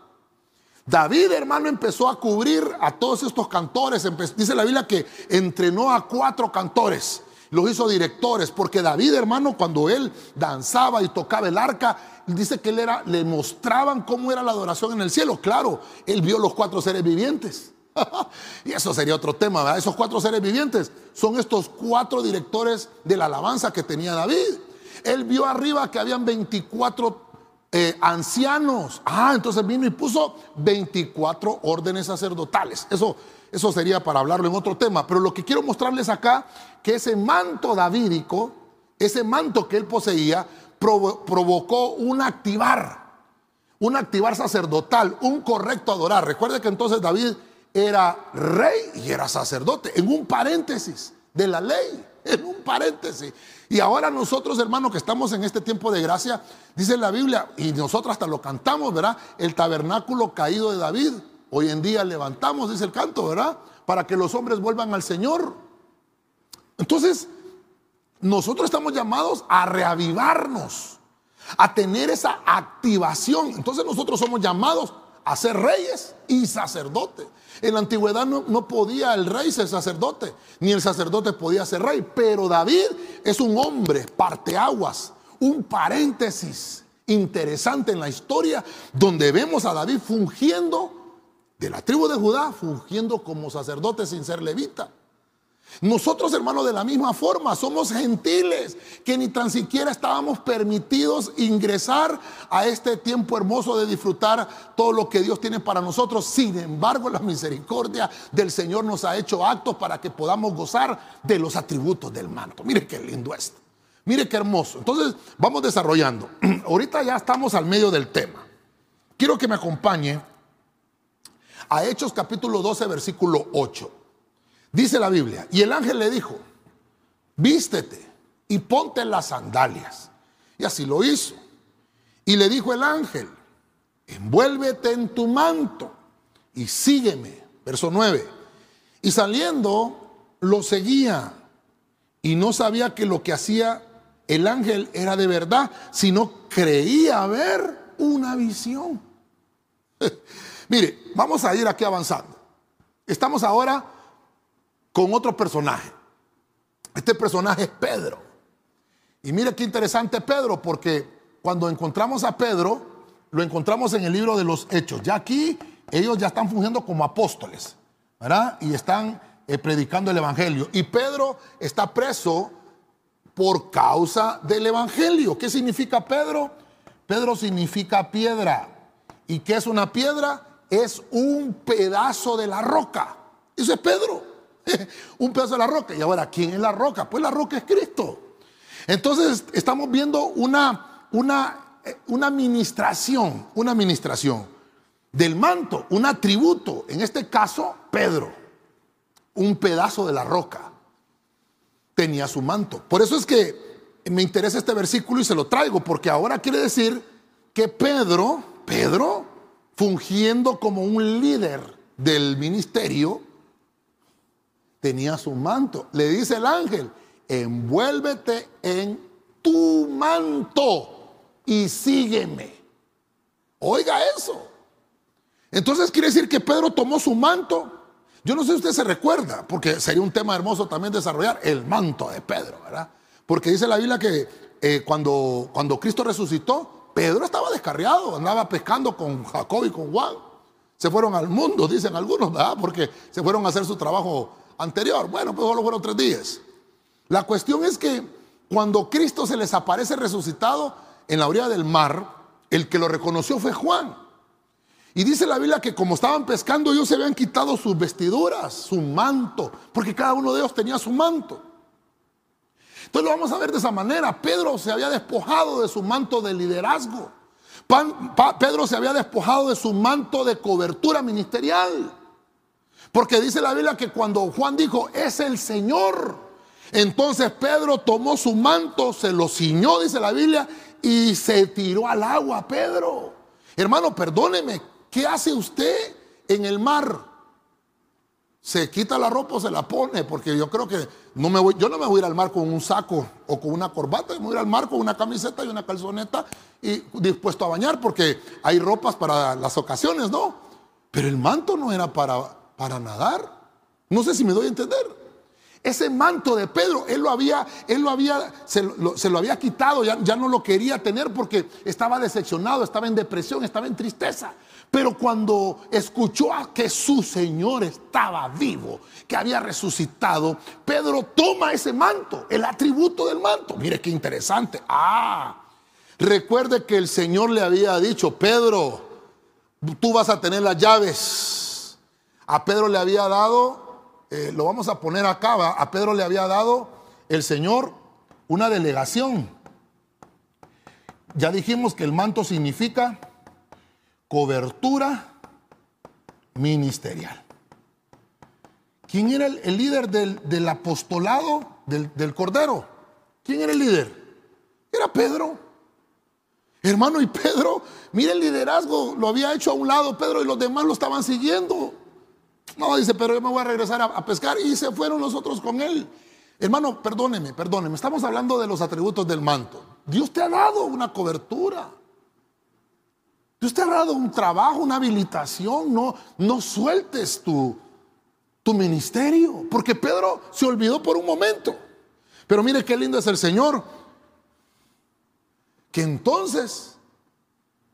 David, hermano, empezó a cubrir a todos estos cantores. Dice la Biblia que entrenó a cuatro cantores, los hizo directores, porque David, hermano, cuando él danzaba y tocaba el arca, dice que él era, le mostraban cómo era la adoración en el cielo. Claro, él vio los cuatro seres vivientes. y eso sería otro tema, ¿verdad? Esos cuatro seres vivientes son estos cuatro directores de la alabanza que tenía David. Él vio arriba que habían 24 eh, ancianos. Ah, entonces vino y puso 24 órdenes sacerdotales. Eso, eso sería para hablarlo en otro tema. Pero lo que quiero mostrarles acá, que ese manto davídico, ese manto que él poseía, provocó un activar, un activar sacerdotal, un correcto adorar. Recuerde que entonces David era rey y era sacerdote, en un paréntesis de la ley, en un paréntesis. Y ahora nosotros, hermanos, que estamos en este tiempo de gracia, dice la Biblia, y nosotros hasta lo cantamos, ¿verdad? El tabernáculo caído de David. Hoy en día levantamos, dice el canto, ¿verdad? Para que los hombres vuelvan al Señor. Entonces, nosotros estamos llamados a reavivarnos, a tener esa activación. Entonces nosotros somos llamados a ser reyes y sacerdotes. En la antigüedad no, podía el rey ser sacerdote, ni el sacerdote podía ser rey. Pero David es un hombre parteaguas, un paréntesis interesante en la historia, donde vemos a David fungiendo de la tribu de Judá, fungiendo como sacerdote sin ser levita. Nosotros, hermanos, de la misma forma, somos gentiles que ni tan siquiera estábamos permitidos ingresar a este tiempo hermoso de disfrutar todo lo que Dios tiene para nosotros. Sin embargo, la misericordia del Señor nos ha hecho actos para que podamos gozar de los atributos del manto. Mire qué lindo esto. Mire qué hermoso. Entonces, vamos desarrollando. Ahorita ya estamos al medio del tema. Quiero que me acompañe a Hechos capítulo 12, versículo 8. Dice la Biblia, y el ángel le dijo, vístete y ponte las sandalias. Y así lo hizo. Y le dijo el ángel, envuélvete en tu manto y sígueme. Verso 9. Y saliendo, lo seguía y no sabía que lo que hacía el ángel era de verdad, sino creía ver una visión. Mire, vamos a ir aquí avanzando. Estamos ahora con otro personaje. Este personaje es Pedro. Y mire qué interesante Pedro, porque cuando encontramos a Pedro, lo encontramos en el libro de los Hechos. Ya aquí ellos ya están fungiendo como apóstoles, ¿verdad? Y están eh, predicando el Evangelio. Y Pedro está preso por causa del Evangelio. ¿Qué significa Pedro? Pedro significa piedra. ¿Y qué es una piedra? Es un pedazo de la roca. Eso es Pedro. un pedazo de la roca. Y ahora, ¿quién es la roca? Pues la roca es Cristo. Entonces estamos viendo una, una, eh, una administración, una administración del manto, un atributo, en este caso Pedro, un pedazo de la roca, tenía su manto. Por eso es que me interesa este versículo y se lo traigo, porque ahora quiere decir que Pedro, Pedro, fungiendo como un líder del ministerio, tenía su manto. Le dice el ángel, envuélvete en tu manto y sígueme. Oiga eso. Entonces quiere decir que Pedro tomó su manto. Yo no sé si usted se recuerda, porque sería un tema hermoso también desarrollar el manto de Pedro, ¿verdad? Porque dice la Biblia que eh, cuando, cuando Cristo resucitó, Pedro estaba descarriado, andaba pescando con Jacob y con Juan. Se fueron al mundo, dicen algunos, ¿verdad? Porque se fueron a hacer su trabajo anterior. Bueno, pues solo fueron tres días. La cuestión es que cuando Cristo se les aparece resucitado en la orilla del mar, el que lo reconoció fue Juan. Y dice la Biblia que como estaban pescando, ellos se habían quitado sus vestiduras, su manto, porque cada uno de ellos tenía su manto. Entonces lo vamos a ver de esa manera. Pedro se había despojado de su manto de liderazgo. Pedro se había despojado de su manto de cobertura ministerial. Porque dice la Biblia que cuando Juan dijo, es el Señor, entonces Pedro tomó su manto, se lo ciñó, dice la Biblia, y se tiró al agua, Pedro. Hermano, perdóneme, ¿qué hace usted en el mar? Se quita la ropa o se la pone, porque yo creo que no me voy, yo no me voy a ir al mar con un saco o con una corbata, me voy a ir al mar con una camiseta y una calzoneta y dispuesto a bañar, porque hay ropas para las ocasiones, ¿no? Pero el manto no era para para nadar. No sé si me doy a entender. Ese manto de Pedro, él lo había, él lo había, se lo, había quitado, ya, ya, no lo quería tener porque estaba decepcionado, estaba en depresión, estaba en tristeza. Pero cuando escuchó a que su Señor estaba vivo, que había resucitado, Pedro toma ese manto, el atributo del manto. Mire qué interesante. Ah, recuerde que el Señor le había dicho, Pedro, tú vas a tener las llaves. A Pedro le había dado, eh, lo vamos a poner acá, a Pedro le había dado el Señor una delegación. Ya dijimos que el manto significa cobertura ministerial. ¿Quién era el, líder del, apostolado del, Cordero? ¿Quién era el líder? Era Pedro. Hermano, y Pedro, mire el liderazgo, lo había hecho a un lado Pedro y los demás lo estaban siguiendo. No, dice, pero yo me voy a regresar a, pescar y se fueron los otros con él. Hermano, perdóneme, perdóneme, estamos hablando de los atributos del manto. Dios te ha dado una cobertura. Dios te ha dado un trabajo, una habilitación. No, no sueltes tu, tu ministerio. Porque Pedro se olvidó por un momento. Pero mire qué lindo es el Señor. Que entonces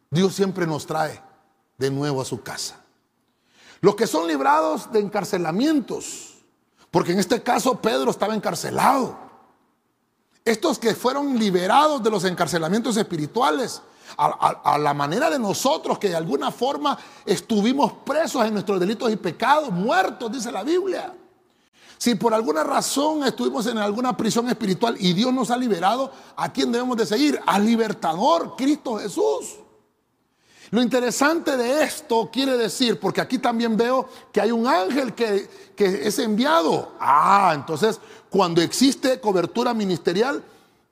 Dios siempre nos trae de nuevo a su casa. Los que son librados de encarcelamientos. Porque en este caso Pedro estaba encarcelado. Estos que fueron liberados de los encarcelamientos espirituales a, la manera de nosotros que de alguna forma estuvimos presos en nuestros delitos y pecados, muertos, dice la Biblia. Si por alguna razón estuvimos en alguna prisión espiritual y Dios nos ha liberado, ¿a quién debemos de seguir? Al libertador, Cristo Jesús. Lo interesante de esto quiere decir, porque aquí también veo que hay un ángel que, es enviado. Ah, entonces cuando existe cobertura ministerial,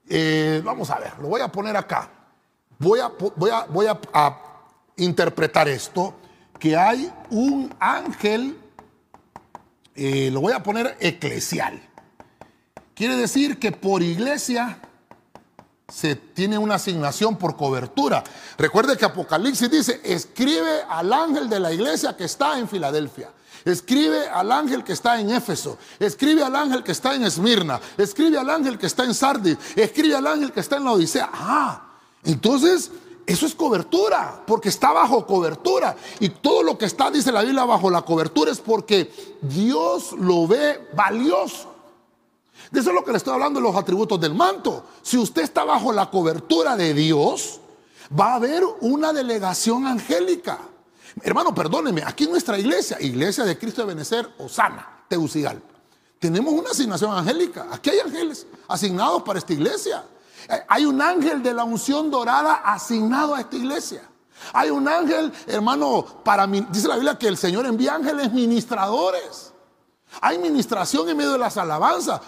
eh, vamos a ver, lo voy a poner acá. Voy a, voy a, interpretar esto, que hay un ángel, eh, lo voy a poner eclesial. Quiere decir que por iglesia se tiene una asignación por cobertura. Recuerde que Apocalipsis dice, escribe al ángel de la iglesia que está en Filadelfia. Escribe al ángel que está en Éfeso. Escribe al ángel que está en Esmirna. Escribe al ángel que está en Sardis. Escribe al ángel que está en la Odisea. Ah, entonces, eso es cobertura, porque está bajo cobertura. Y todo lo que está, dice la Biblia, bajo la cobertura es porque Dios lo ve valioso. De eso es lo que le estoy hablando en los atributos del manto. Si usted está bajo la cobertura de Dios, va a haber una delegación angélica. Hermano, perdóneme, aquí en nuestra iglesia, Iglesia de Cristo de Benecer, Osana, Teucigalpa, tenemos una asignación angélica. Aquí hay ángeles asignados para esta iglesia. Eh, hay un ángel de la unción dorada asignado a esta iglesia. Hay un ángel, hermano, para dice la Biblia que el Señor envía ángeles ministradores. Hay ministración en medio de las alabanzas.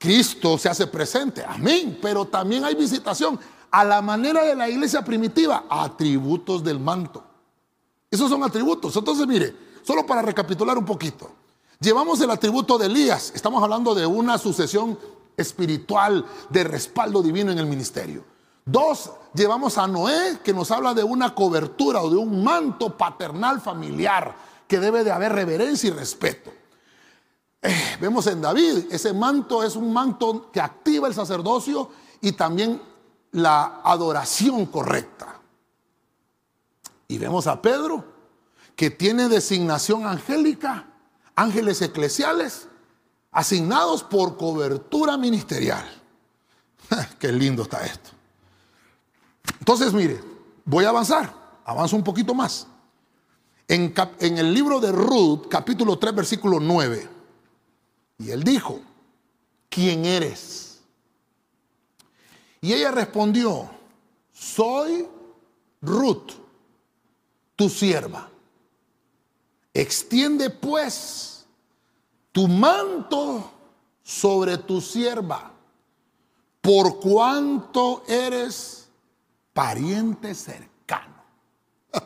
Cristo se hace presente, amén. Pero también hay visitación a la manera de la iglesia primitiva, atributos del manto. Esos son atributos. Entonces, mire, solo para recapitular un poquito. Llevamos el atributo de Elías. Estamos hablando de una sucesión espiritual de respaldo divino en el ministerio. Dos, llevamos a Noé que nos habla de una cobertura o de un manto paternal familiar que debe de haber reverencia y respeto. Vemos en David, ese manto es un manto que activa el sacerdocio y también la adoración correcta. Y vemos a Pedro que tiene designación angélica, ángeles eclesiales asignados por cobertura ministerial. Qué lindo está esto. Entonces, mire, voy a avanzar, avanzo un poquito más. En, en, el libro de Ruth, capítulo 3, versículo 9, y él dijo, ¿quién eres? Y ella respondió, soy Ruth, tu sierva. Extiende pues tu manto sobre tu sierva, por cuanto eres pariente cercano.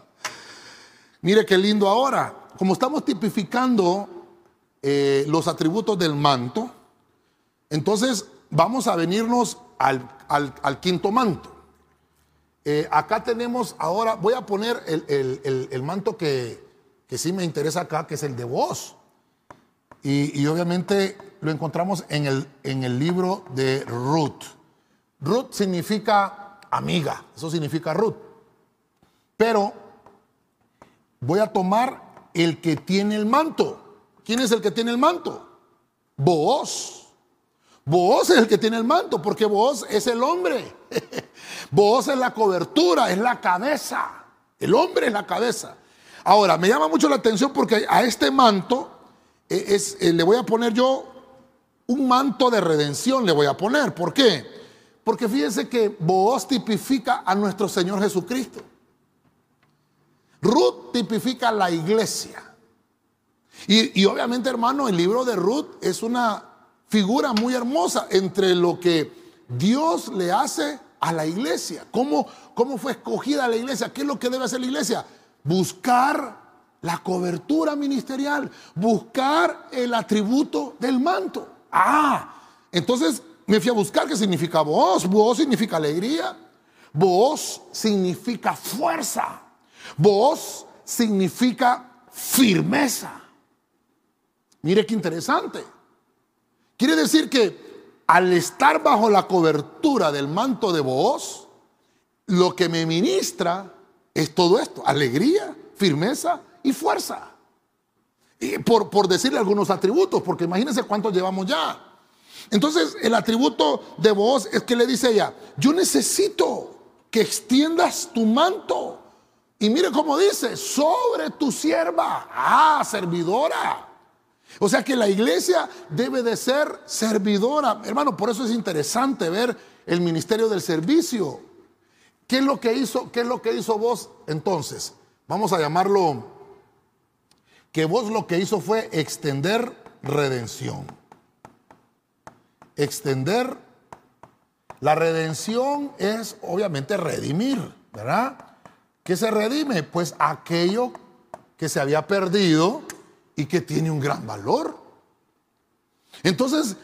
Mire qué lindo ahora. Como estamos tipificando eh, los atributos del manto, entonces vamos a venirnos al, quinto manto. Eh, acá tenemos ahora, voy a poner el, manto que, que sí me interesa acá, que es el de voz. Y, obviamente lo encontramos en el, en el libro de Ruth. Ruth significa amiga, eso significa Ruth. Pero voy a tomar el que tiene el manto. ¿Quién es el que tiene el manto? Vos. Vos es el que tiene el manto, porque vos es el hombre. vos es la cobertura, es la cabeza. El hombre es la cabeza. Ahora, me llama mucho la atención porque a este manto eh, es, eh, le voy a poner yo un manto de redención, le voy a poner. ¿Por qué? Porque fíjense que vos tipifica a nuestro Señor Jesucristo. Ruth tipifica la iglesia. Y, obviamente, hermano, el libro de Ruth es una figura muy hermosa entre lo que Dios le hace a la iglesia. ¿Cómo, cómo fue escogida la iglesia? ¿Qué es lo que debe hacer la iglesia? Buscar la cobertura ministerial, buscar el atributo del manto. Ah, entonces me fui a buscar qué significa voz. Voz significa alegría. Voz significa fuerza. Voz significa firmeza. Mire qué interesante. Quiere decir que al estar bajo la cobertura del manto de voz, lo que me ministra es todo esto, alegría, firmeza y fuerza. Y por, por decirle algunos atributos, porque imagínense cuántos llevamos ya. Entonces, el atributo de voz es que le dice ella, yo necesito que extiendas tu manto. Y mire cómo dice, sobre tu sierva, ah, servidora. O sea que la iglesia debe de ser servidora. Hermano, por eso es interesante ver el ministerio del servicio. ¿Qué es lo que hizo? ¿Qué es lo que hizo vos entonces? Vamos a llamarlo que vos lo que hizo fue extender redención. Extender la redención es obviamente redimir, ¿verdad? ¿Qué se redime? Pues aquello que se había perdido y que tiene un gran valor. Entonces,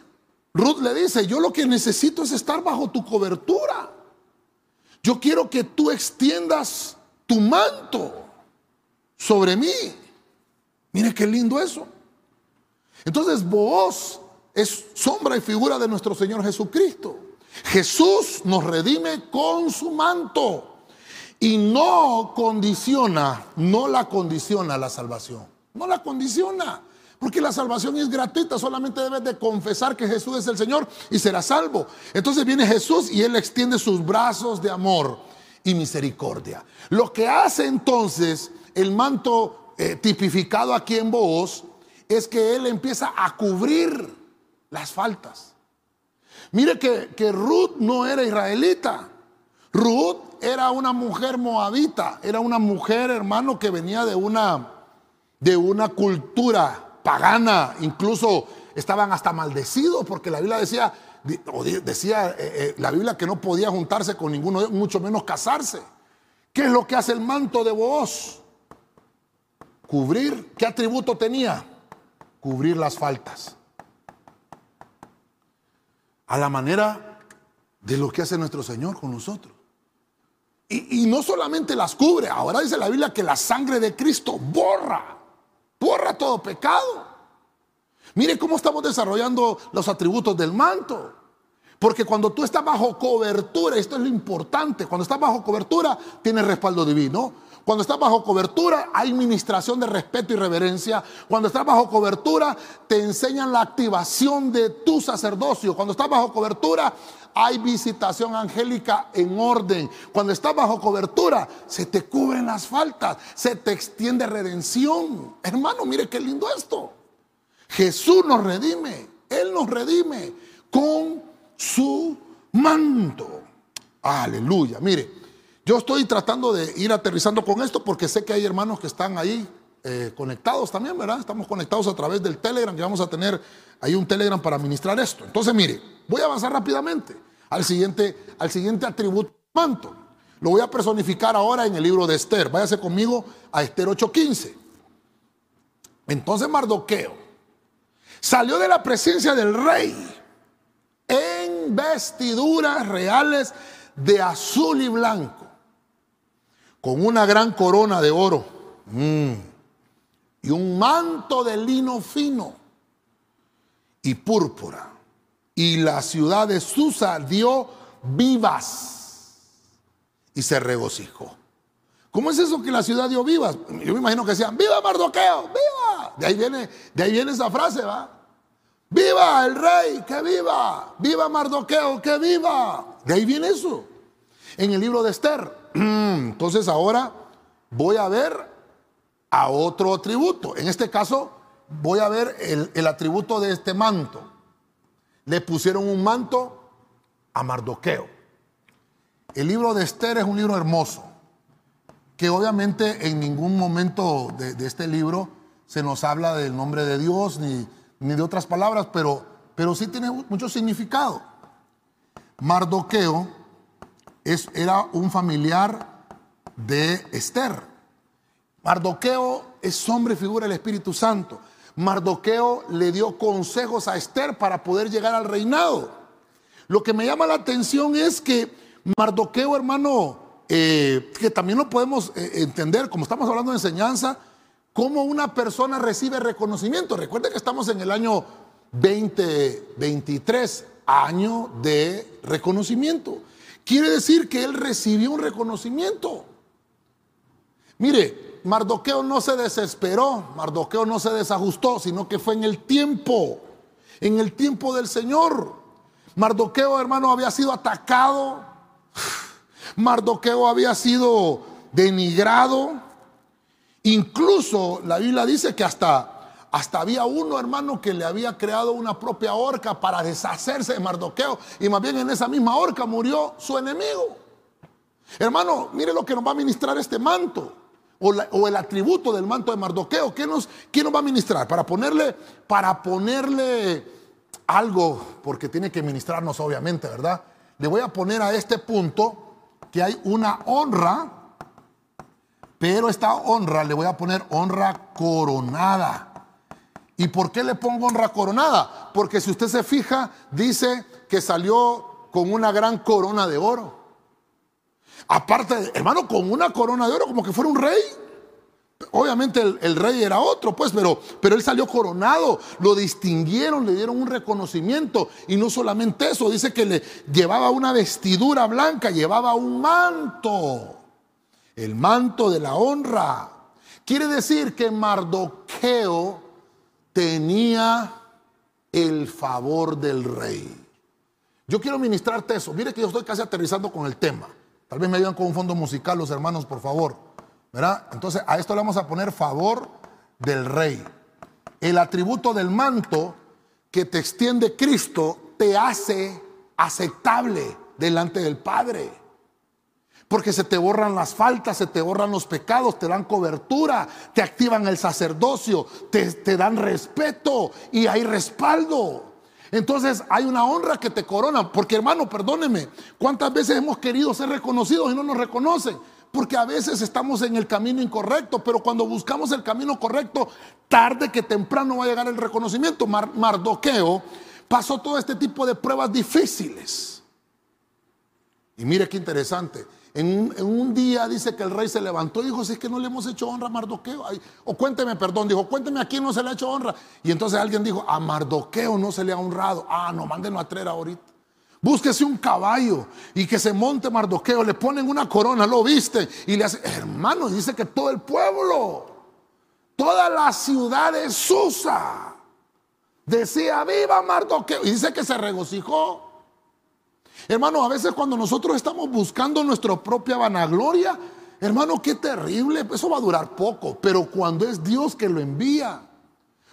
Ruth le dice, yo lo que necesito es estar bajo tu cobertura. Yo quiero que tú extiendas tu manto sobre mí. Mire qué lindo eso. Entonces, vos es sombra y figura de nuestro Señor Jesucristo. Jesús nos redime con su manto y no condiciona, no la condiciona la salvación. No la condiciona. Porque la salvación es gratuita, solamente debes de confesar que Jesús es el Señor y serás salvo. Entonces viene Jesús y Él extiende sus brazos de amor y misericordia. Lo que hace entonces el manto eh, tipificado aquí en vos es que él empieza a cubrir las faltas. Mire que, que Ruth no era israelita. Ruth era una mujer moabita, era una mujer, hermano, que venía de una, de una cultura pagana, incluso estaban hasta maldecidos porque la Biblia decía, decía eh, eh, la Biblia que no podía juntarse con ninguno, mucho menos casarse. ¿Qué es lo que hace el manto de vos? Cubrir, ¿qué atributo tenía? Cubrir las faltas. A la manera de lo que hace nuestro Señor con nosotros. Y, y, no solamente las cubre, ahora dice la Biblia que la sangre de Cristo borra, borra todo pecado. Mire cómo estamos desarrollando los atributos del manto. Porque cuando tú estás bajo cobertura, esto es lo importante, cuando estás bajo cobertura, tienes respaldo divino. Cuando estás bajo cobertura hay ministración de respeto y reverencia. Cuando estás bajo cobertura te enseñan la activación de tu sacerdocio. Cuando estás bajo cobertura hay visitación angélica en orden. Cuando estás bajo cobertura se te cubren las faltas, se te extiende redención. Hermano, mire qué lindo esto. Jesús nos redime, Él nos redime con su manto. Aleluya. Mire, yo estoy tratando de ir aterrizando con esto porque sé que hay hermanos que están ahí eh, conectados también, ¿verdad? Estamos conectados a través del Telegram, que vamos a tener ahí un Telegram para administrar esto. Entonces, mire, voy a avanzar rápidamente al siguiente, al siguiente atributo manto. Lo voy a personificar ahora en el libro de Esther. Váyase conmigo a Esther 8:15. Entonces Mardoqueo salió de la presencia del rey en vestiduras reales de azul y blanco con una gran corona de oro mm, y un manto de lino fino y púrpura. Y la ciudad de Susa dio vivas y se regocijó. ¿Cómo es eso que la ciudad dio vivas? Yo me imagino que decían, ¡Viva Mardoqueo! ¡Viva! De ahí viene, de ahí viene esa frase, ¿va? ¡Viva el rey! ¡Que viva! ¡Viva Mardoqueo! ¡Que viva! De ahí viene eso. En el libro de Esther. Entonces ahora voy a ver a otro atributo. En este caso, voy a ver el, el atributo de este manto. Le pusieron un manto a Mardoqueo. El libro de Esther es un libro hermoso que obviamente en ningún momento de, este libro se nos habla del nombre de Dios ni, ni de otras palabras, pero, pero sí tiene mucho significado. Mardoqueo es, era un familiar de Esther. Mardoqueo es hombre figura del Espíritu Santo. Mardoqueo le dio consejos a Esther para poder llegar al reinado. Lo que me llama la atención es que Mardoqueo, hermano, eh, que también lo podemos eh, entender, como estamos hablando de enseñanza, cómo una persona recibe reconocimiento. Recuerde que estamos en el año 2023, año de reconocimiento. Quiere decir que él recibió un reconocimiento. Mire, Mardoqueo no se desesperó, Mardoqueo no se desajustó, sino que fue en el tiempo, en el tiempo del Señor. Mardoqueo, hermano, había sido atacado Mardoqueo había sido denigrado. Incluso la Biblia dice que hasta, hasta había uno, hermano, que le había creado una propia horca para deshacerse de Mardoqueo. Y más bien en esa misma horca murió su enemigo. Hermano, mire lo que nos va a ministrar este manto. O, el atributo del manto de Mardoqueo. ¿Qué nos, ¿Quién nos va a ministrar? Para ponerle, para ponerle algo, porque tiene que ministrarnos obviamente, ¿verdad? Le voy a poner a este punto que hay una honra, pero esta honra le voy a poner honra coronada. ¿Y por qué le pongo honra coronada? Porque si usted se fija, dice que salió con una gran corona de oro. Aparte, hermano, con una corona de oro, como que fuera un rey. Obviamente el, rey era otro, pues, pero, pero él salió coronado, lo distinguieron, le dieron un reconocimiento. Y no solamente eso, dice que le llevaba una vestidura blanca, llevaba un manto, el manto de la honra. Quiere decir que Mardoqueo tenía el favor del rey. Yo quiero ministrarte eso. Mire que yo estoy casi aterrizando con el tema. Tal vez me ayudan con un fondo musical los hermanos, por favor. Entonces a esto le vamos a poner favor del rey. El atributo del manto que te extiende Cristo te hace aceptable delante del Padre. Porque se te borran las faltas, se te borran los pecados, te dan cobertura, te activan el sacerdocio, te, te dan respeto y hay respaldo. Entonces hay una honra que te corona. Porque hermano, perdóneme, ¿cuántas veces hemos querido ser reconocidos y no nos reconocen? Porque a veces estamos en el camino incorrecto, pero cuando buscamos el camino correcto, tarde que temprano va a llegar el reconocimiento. Mardoqueo pasó todo este tipo de pruebas difíciles. Y mire qué interesante. En un, día dice que el rey se levantó y dijo, si es que no le hemos hecho honra a Mardoqueo. o cuénteme, perdón, dijo, cuénteme a quién no se le ha hecho honra. Y entonces alguien dijo, a Mardoqueo no se le ha honrado. Ah, no, mándenlo a traer ahorita. Búsquese un caballo y que se monte Mardoqueo, le ponen una corona, lo viste y le hace, hermano, dice que todo el pueblo, toda la ciudad de Susa, decía, viva Mardoqueo, y dice que se regocijó. Hermano, a veces cuando nosotros estamos buscando nuestra propia vanagloria, hermano, qué terrible, eso va a durar poco, pero cuando es Dios que lo envía,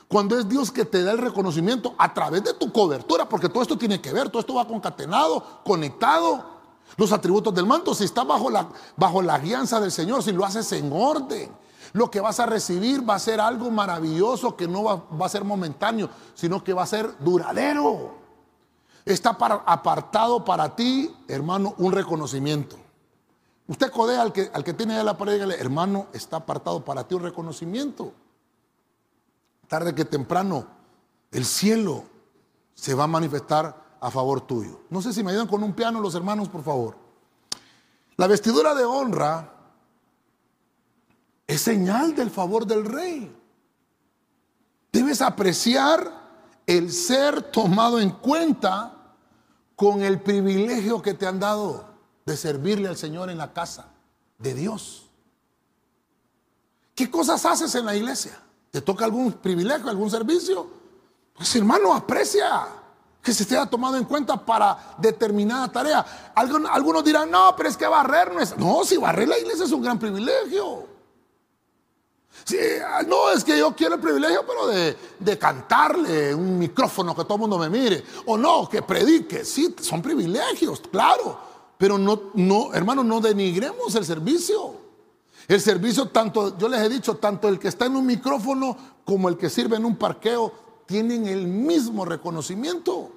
cuando es Dios que te da el reconocimiento a través de tu cobertura, porque todo esto tiene que ver, todo esto va concatenado, conectado. Los atributos del manto, si está bajo la, bajo la guianza del Señor, si lo haces en orden, lo que vas a recibir va a ser algo maravilloso que no va, a ser momentáneo, sino que va a ser duradero. Está apartado para ti, hermano, un reconocimiento. Usted codea al que, al que tiene la pared, dígale, hermano, está apartado para ti un reconocimiento tarde que temprano, el cielo se va a manifestar a favor tuyo. No sé si me ayudan con un piano los hermanos, por favor. La vestidura de honra es señal del favor del rey. Debes apreciar el ser tomado en cuenta con el privilegio que te han dado de servirle al Señor en la casa de Dios. ¿Qué cosas haces en la iglesia? ¿Te toca algún privilegio, algún servicio? Pues hermano, aprecia que se esté tomado en cuenta para determinada tarea. Algunos dirán, no, pero es que barrer no es... No, si barrer la iglesia es un gran privilegio. Ah, no, es que yo quiero el privilegio, pero de, cantarle un micrófono que todo el mundo me mire. O no, que predique. Sí, son privilegios, claro. Pero no, no, hermano, no denigremos el servicio. El servicio, tanto, yo les he dicho, tanto el que está en un micrófono como el que sirve en un parqueo, tienen el mismo reconocimiento.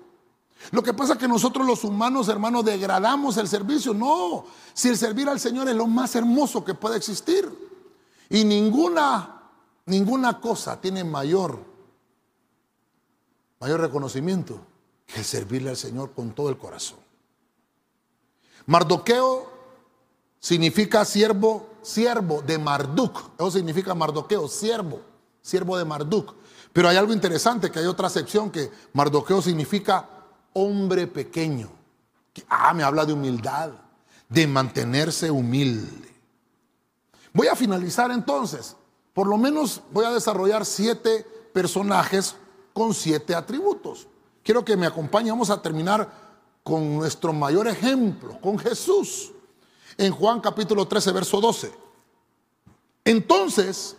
Lo que pasa es que nosotros los humanos, hermanos, degradamos el servicio. No, si el servir al Señor es lo más hermoso que puede existir. Y ninguna, ninguna cosa tiene mayor, mayor reconocimiento que servirle al Señor con todo el corazón. Mardoqueo significa siervo, siervo de Marduk. Eso significa Mardoqueo, siervo, siervo de Marduk. Pero hay algo interesante, que hay otra acepción que Mardoqueo significa hombre pequeño. ah, me habla de humildad, de mantenerse humilde. Voy a finalizar entonces. Por lo menos voy a desarrollar siete personajes con siete atributos. Quiero que me acompañe. Vamos a terminar con nuestro mayor ejemplo, con Jesús. En Juan capítulo 13, verso 12. Entonces,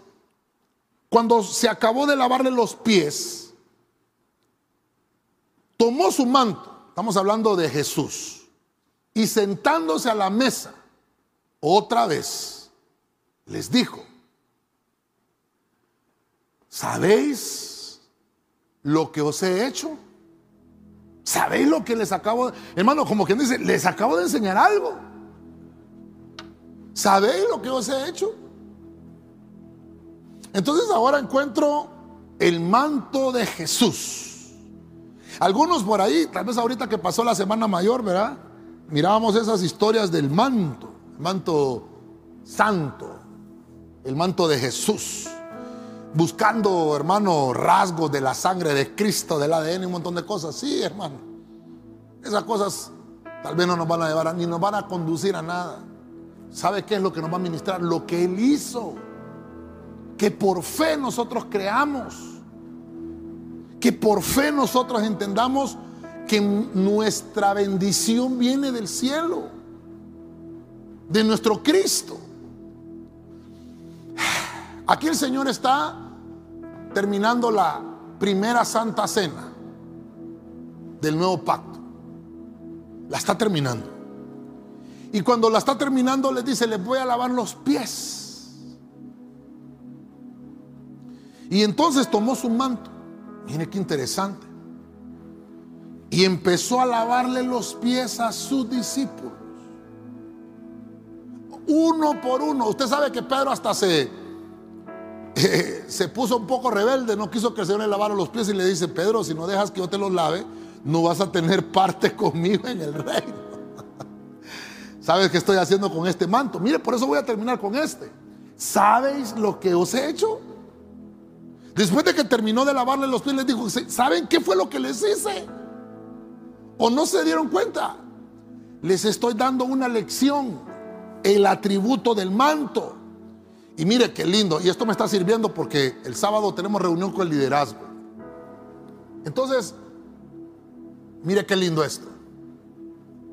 cuando se acabó de lavarle los pies, tomó su manto, estamos hablando de Jesús, y sentándose a la mesa, otra vez, les dijo, ¿sabéis lo que os he hecho? ¿Sabéis lo que les acabo de... Hermano, como quien dice, les acabo de enseñar algo. ¿Sabéis lo que os he hecho? Entonces ahora encuentro el manto de Jesús. Algunos por ahí, tal vez ahorita que pasó la Semana Mayor, ¿verdad? Mirábamos esas historias del manto, manto santo, el manto de Jesús, buscando, hermano, rasgos de la sangre de Cristo, del ADN, un montón de cosas. Sí, hermano. Esas cosas tal vez no nos van a llevar ni nos van a conducir a nada. ¿Sabe qué es lo que nos va a ministrar? Lo que Él hizo. Que por fe nosotros creamos. Que por fe nosotros entendamos que nuestra bendición viene del cielo. De nuestro Cristo. Aquí el Señor está terminando la primera santa cena del nuevo pacto. La está terminando. Y cuando la está terminando le dice, les voy a lavar los pies. Y entonces tomó su manto. Mire qué interesante. Y empezó a lavarle los pies a sus discípulos. Uno por uno. Usted sabe que Pedro hasta se se puso un poco rebelde, no quiso que el Señor le lavara los pies y le dice, Pedro, si no dejas que yo te los lave, no vas a tener parte conmigo en el reino. ¿Sabes qué estoy haciendo con este manto? Mire, por eso voy a terminar con este. ¿Sabéis lo que os he hecho? Después de que terminó de lavarle los pies, les dijo, ¿saben qué fue lo que les hice? ¿O no se dieron cuenta? Les estoy dando una lección, el atributo del manto. Y mire qué lindo, y esto me está sirviendo porque el sábado tenemos reunión con el liderazgo. Entonces, mire qué lindo esto.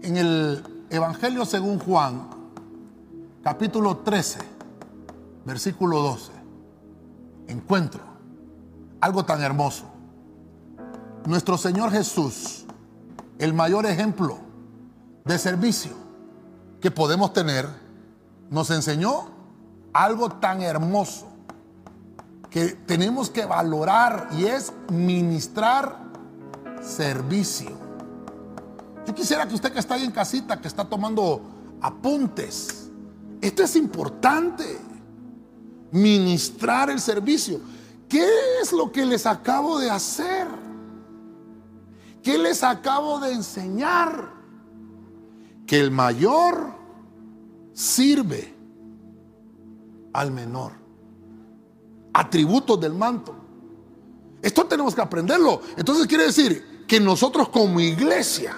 En el Evangelio según Juan, capítulo 13, versículo 12, encuentro algo tan hermoso. Nuestro Señor Jesús, el mayor ejemplo de servicio que podemos tener, nos enseñó algo tan hermoso que tenemos que valorar y es ministrar servicio. Yo quisiera que usted que está ahí en casita, que está tomando apuntes, esto es importante, ministrar el servicio. ¿Qué es lo que les acabo de hacer? ¿Qué les acabo de enseñar? Que el mayor sirve al menor. Atributos del manto. Esto tenemos que aprenderlo. Entonces quiere decir que nosotros como iglesia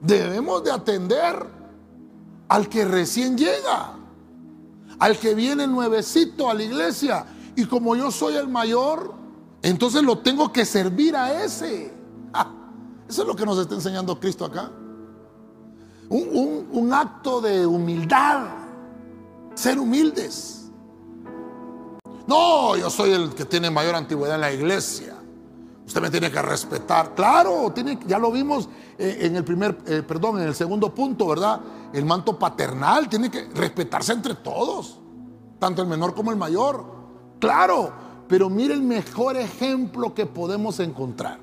debemos de atender al que recién llega, al que viene nuevecito a la iglesia. Y como yo soy el mayor, entonces lo tengo que servir a ese. Eso es lo que nos está enseñando Cristo acá. Un acto de humildad, ser humildes. No, yo soy el que tiene mayor antigüedad en la iglesia. Usted me tiene que respetar. Claro, tiene, ya lo vimos eh, en el primer, eh, perdón, en el segundo punto, ¿verdad? El manto paternal tiene que respetarse entre todos, tanto el menor como el mayor. Claro, pero mire el mejor ejemplo que podemos encontrar.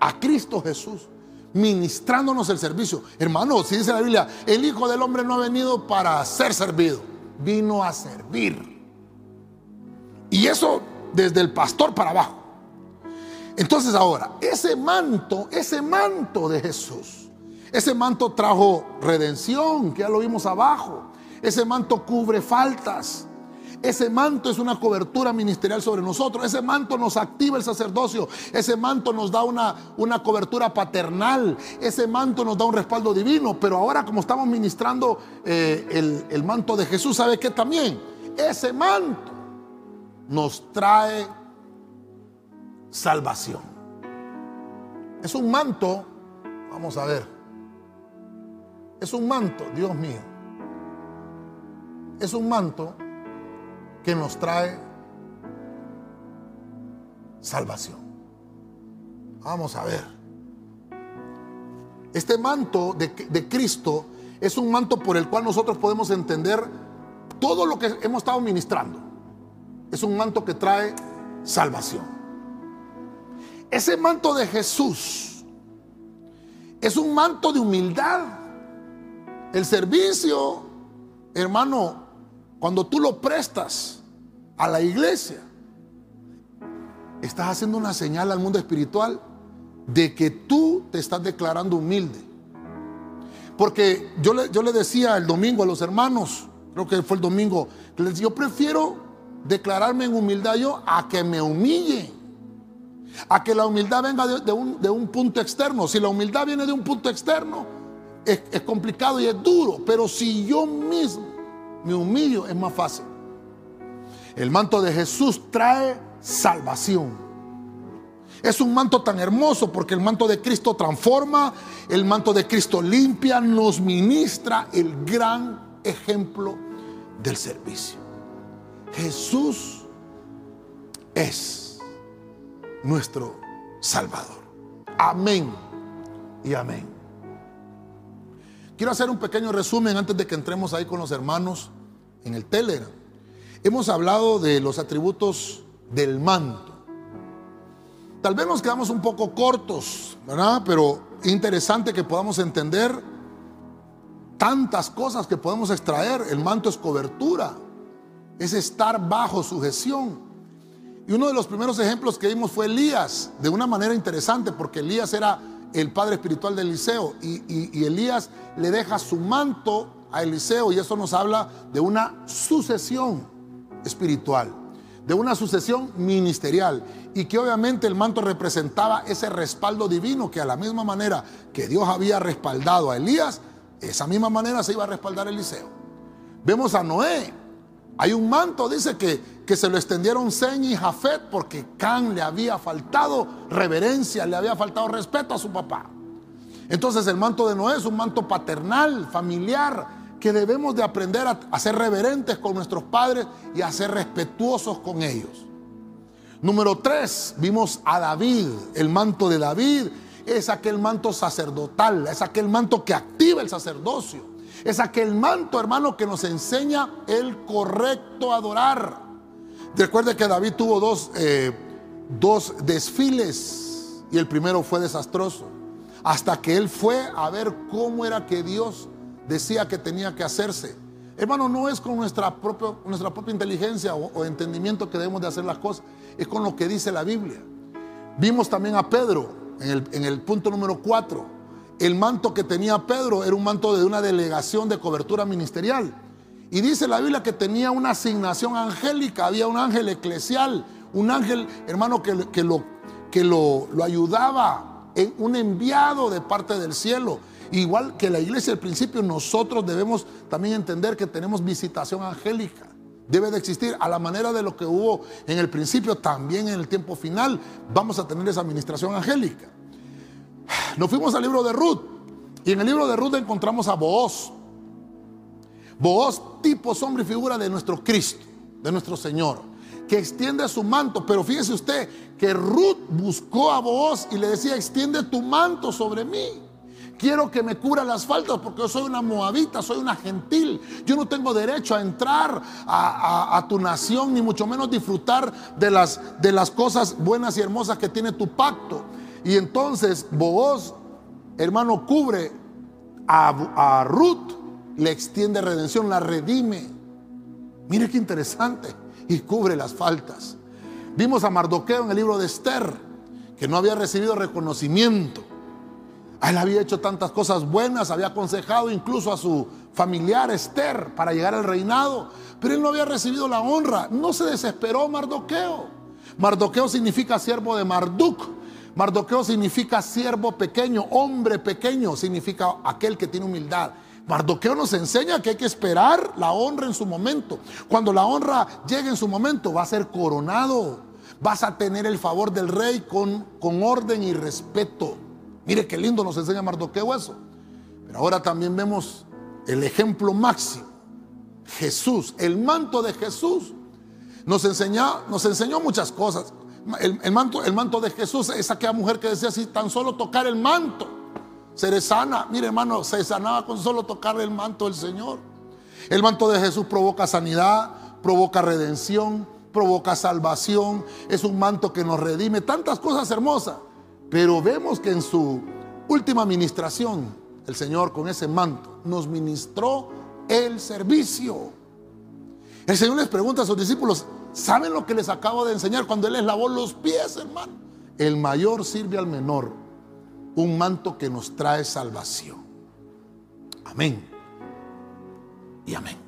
A Cristo Jesús, ministrándonos el servicio. Hermano, si dice la Biblia, el Hijo del Hombre no ha venido para ser servido, vino a servir. Y eso desde el pastor para abajo. Entonces ahora, ese manto, ese manto de Jesús, ese manto trajo redención, que ya lo vimos abajo. Ese manto cubre faltas. Ese manto es una cobertura ministerial sobre nosotros. Ese manto nos activa el sacerdocio. Ese manto nos da una, una cobertura paternal. Ese manto nos da un respaldo divino. Pero ahora como estamos ministrando eh, el, el manto de Jesús, ¿sabe qué también? Ese manto nos trae salvación. Es un manto, vamos a ver, es un manto, Dios mío, es un manto que nos trae salvación. Vamos a ver. Este manto de, Cristo es un manto por el cual nosotros podemos entender todo lo que hemos estado ministrando. Es un manto que trae salvación. Ese manto de Jesús es un manto de humildad. El servicio, hermano, cuando tú lo prestas a la iglesia, estás haciendo una señal al mundo espiritual de que tú te estás declarando humilde. Porque yo le, yo le decía el domingo a los hermanos, creo que fue el domingo, les yo prefiero declararme en humildad yo a que me humille a que la humildad venga de, un, punto externo. Si la humildad viene de un punto externo, es, es complicado y es duro. Pero si yo mismo me humillo, es más fácil. El manto de Jesús trae salvación. Es un manto tan hermoso porque el manto de Cristo transforma, el manto de Cristo limpia, nos ministra el gran ejemplo del servicio. Jesús es nuestro Salvador. Amén y amén. Quiero hacer un pequeño resumen antes de que entremos ahí con los hermanos en el Telegram. Hemos hablado de los atributos del manto. Tal vez nos quedamos un poco cortos, ¿verdad? Pero interesante que podamos entender tantas cosas que podemos extraer. El manto es cobertura, es estar bajo sujeción. Y uno de los primeros ejemplos que vimos fue Elías, de una manera interesante, porque Elías era el padre espiritual de Eliseo y, Elías le deja su manto a Eliseo y eso nos habla de una sucesión espiritual, de una sucesión ministerial y que obviamente el manto representaba ese respaldo divino que a la misma manera que Dios había respaldado a Elías, esa misma manera se iba a respaldar Eliseo. Vemos a Noé, hay un manto, dice que que se lo extendieron Sen y Jafet porque Can le había faltado reverencia, le había faltado respeto a su papá. Entonces el manto de Noé es un manto paternal, familiar, que debemos de aprender a, ser reverentes con nuestros padres y a ser respetuosos con ellos. Número tres, vimos a David, el manto de David es aquel manto sacerdotal, es aquel manto que activa el sacerdocio, es aquel manto, hermano, que nos enseña el correcto adorar. Recuerde que David tuvo dos, eh, dos desfiles y el primero fue desastroso. Hasta que él fue a ver cómo era que Dios decía que tenía que hacerse. Hermano, no es con nuestra propia, nuestra propia inteligencia o, entendimiento que debemos de hacer las cosas, es con lo que dice la Biblia. Vimos también a Pedro en el, punto número 4. El manto que tenía Pedro era un manto de una delegación de cobertura ministerial. Y dice la Biblia que tenía una asignación angélica, había un ángel eclesial, un ángel, hermano, que, que, lo, que lo, lo ayudaba en un enviado de parte del cielo. Igual que la iglesia al principio, nosotros debemos también entender que tenemos visitación angélica. Debe de existir a la manera de lo que hubo en el principio, también en el tiempo final. Vamos a tener esa administración angélica. Nos fuimos al libro de Ruth y en el libro de Ruth encontramos a Booz. Booz, tipo, sombra y figura de nuestro Cristo, de nuestro Señor, que extiende su manto. Pero fíjese usted que Ruth buscó a Booz y le decía, extiende tu manto sobre mí. Quiero que me cubra las faltas porque yo soy una moabita, soy una gentil. Yo no tengo derecho a entrar a, tu nación, ni mucho menos disfrutar de las, de las cosas buenas y hermosas que tiene tu pacto. Y entonces Booz, hermano, cubre a, a Ruth, le extiende redención, la redime. Mire qué interesante. Y cubre las faltas. Vimos a Mardoqueo en el libro de Esther, que no había recibido reconocimiento él había hecho tantas cosas buenas, había aconsejado incluso a su familiar Esther para llegar al reinado, pero él no había recibido la honra. No se desesperó Mardoqueo. Mardoqueo significa siervo de Marduk. Mardoqueo significa siervo pequeño, hombre pequeño, significa aquel que tiene humildad. Mardoqueo nos enseña que hay que esperar la honra en su momento. Cuando la honra llegue en su momento, va a ser coronado. Vas a tener el favor del rey con, con orden y respeto. Mire qué lindo nos enseña Mardoqueo eso. Pero ahora también vemos el ejemplo máximo. Jesús, el manto de Jesús. Nos, enseñó, nos enseñó muchas cosas. El, manto, el manto de Jesús es aquella mujer que decía así, tan solo tocar el manto. Seré sana. Mire hermano, se sanaba con solo tocar el manto del Señor. El manto de Jesús provoca sanidad, provoca redención, provoca salvación. Es un manto que nos redime. Tantas cosas hermosas. Pero vemos que en su última administración, el Señor con ese manto nos ministró el servicio. El Señor les pregunta a sus discípulos, ¿saben lo que les acabo de enseñar cuando Él les lavó los pies, hermano? El mayor sirve al menor, un manto que nos trae salvación. Amén. Y amén.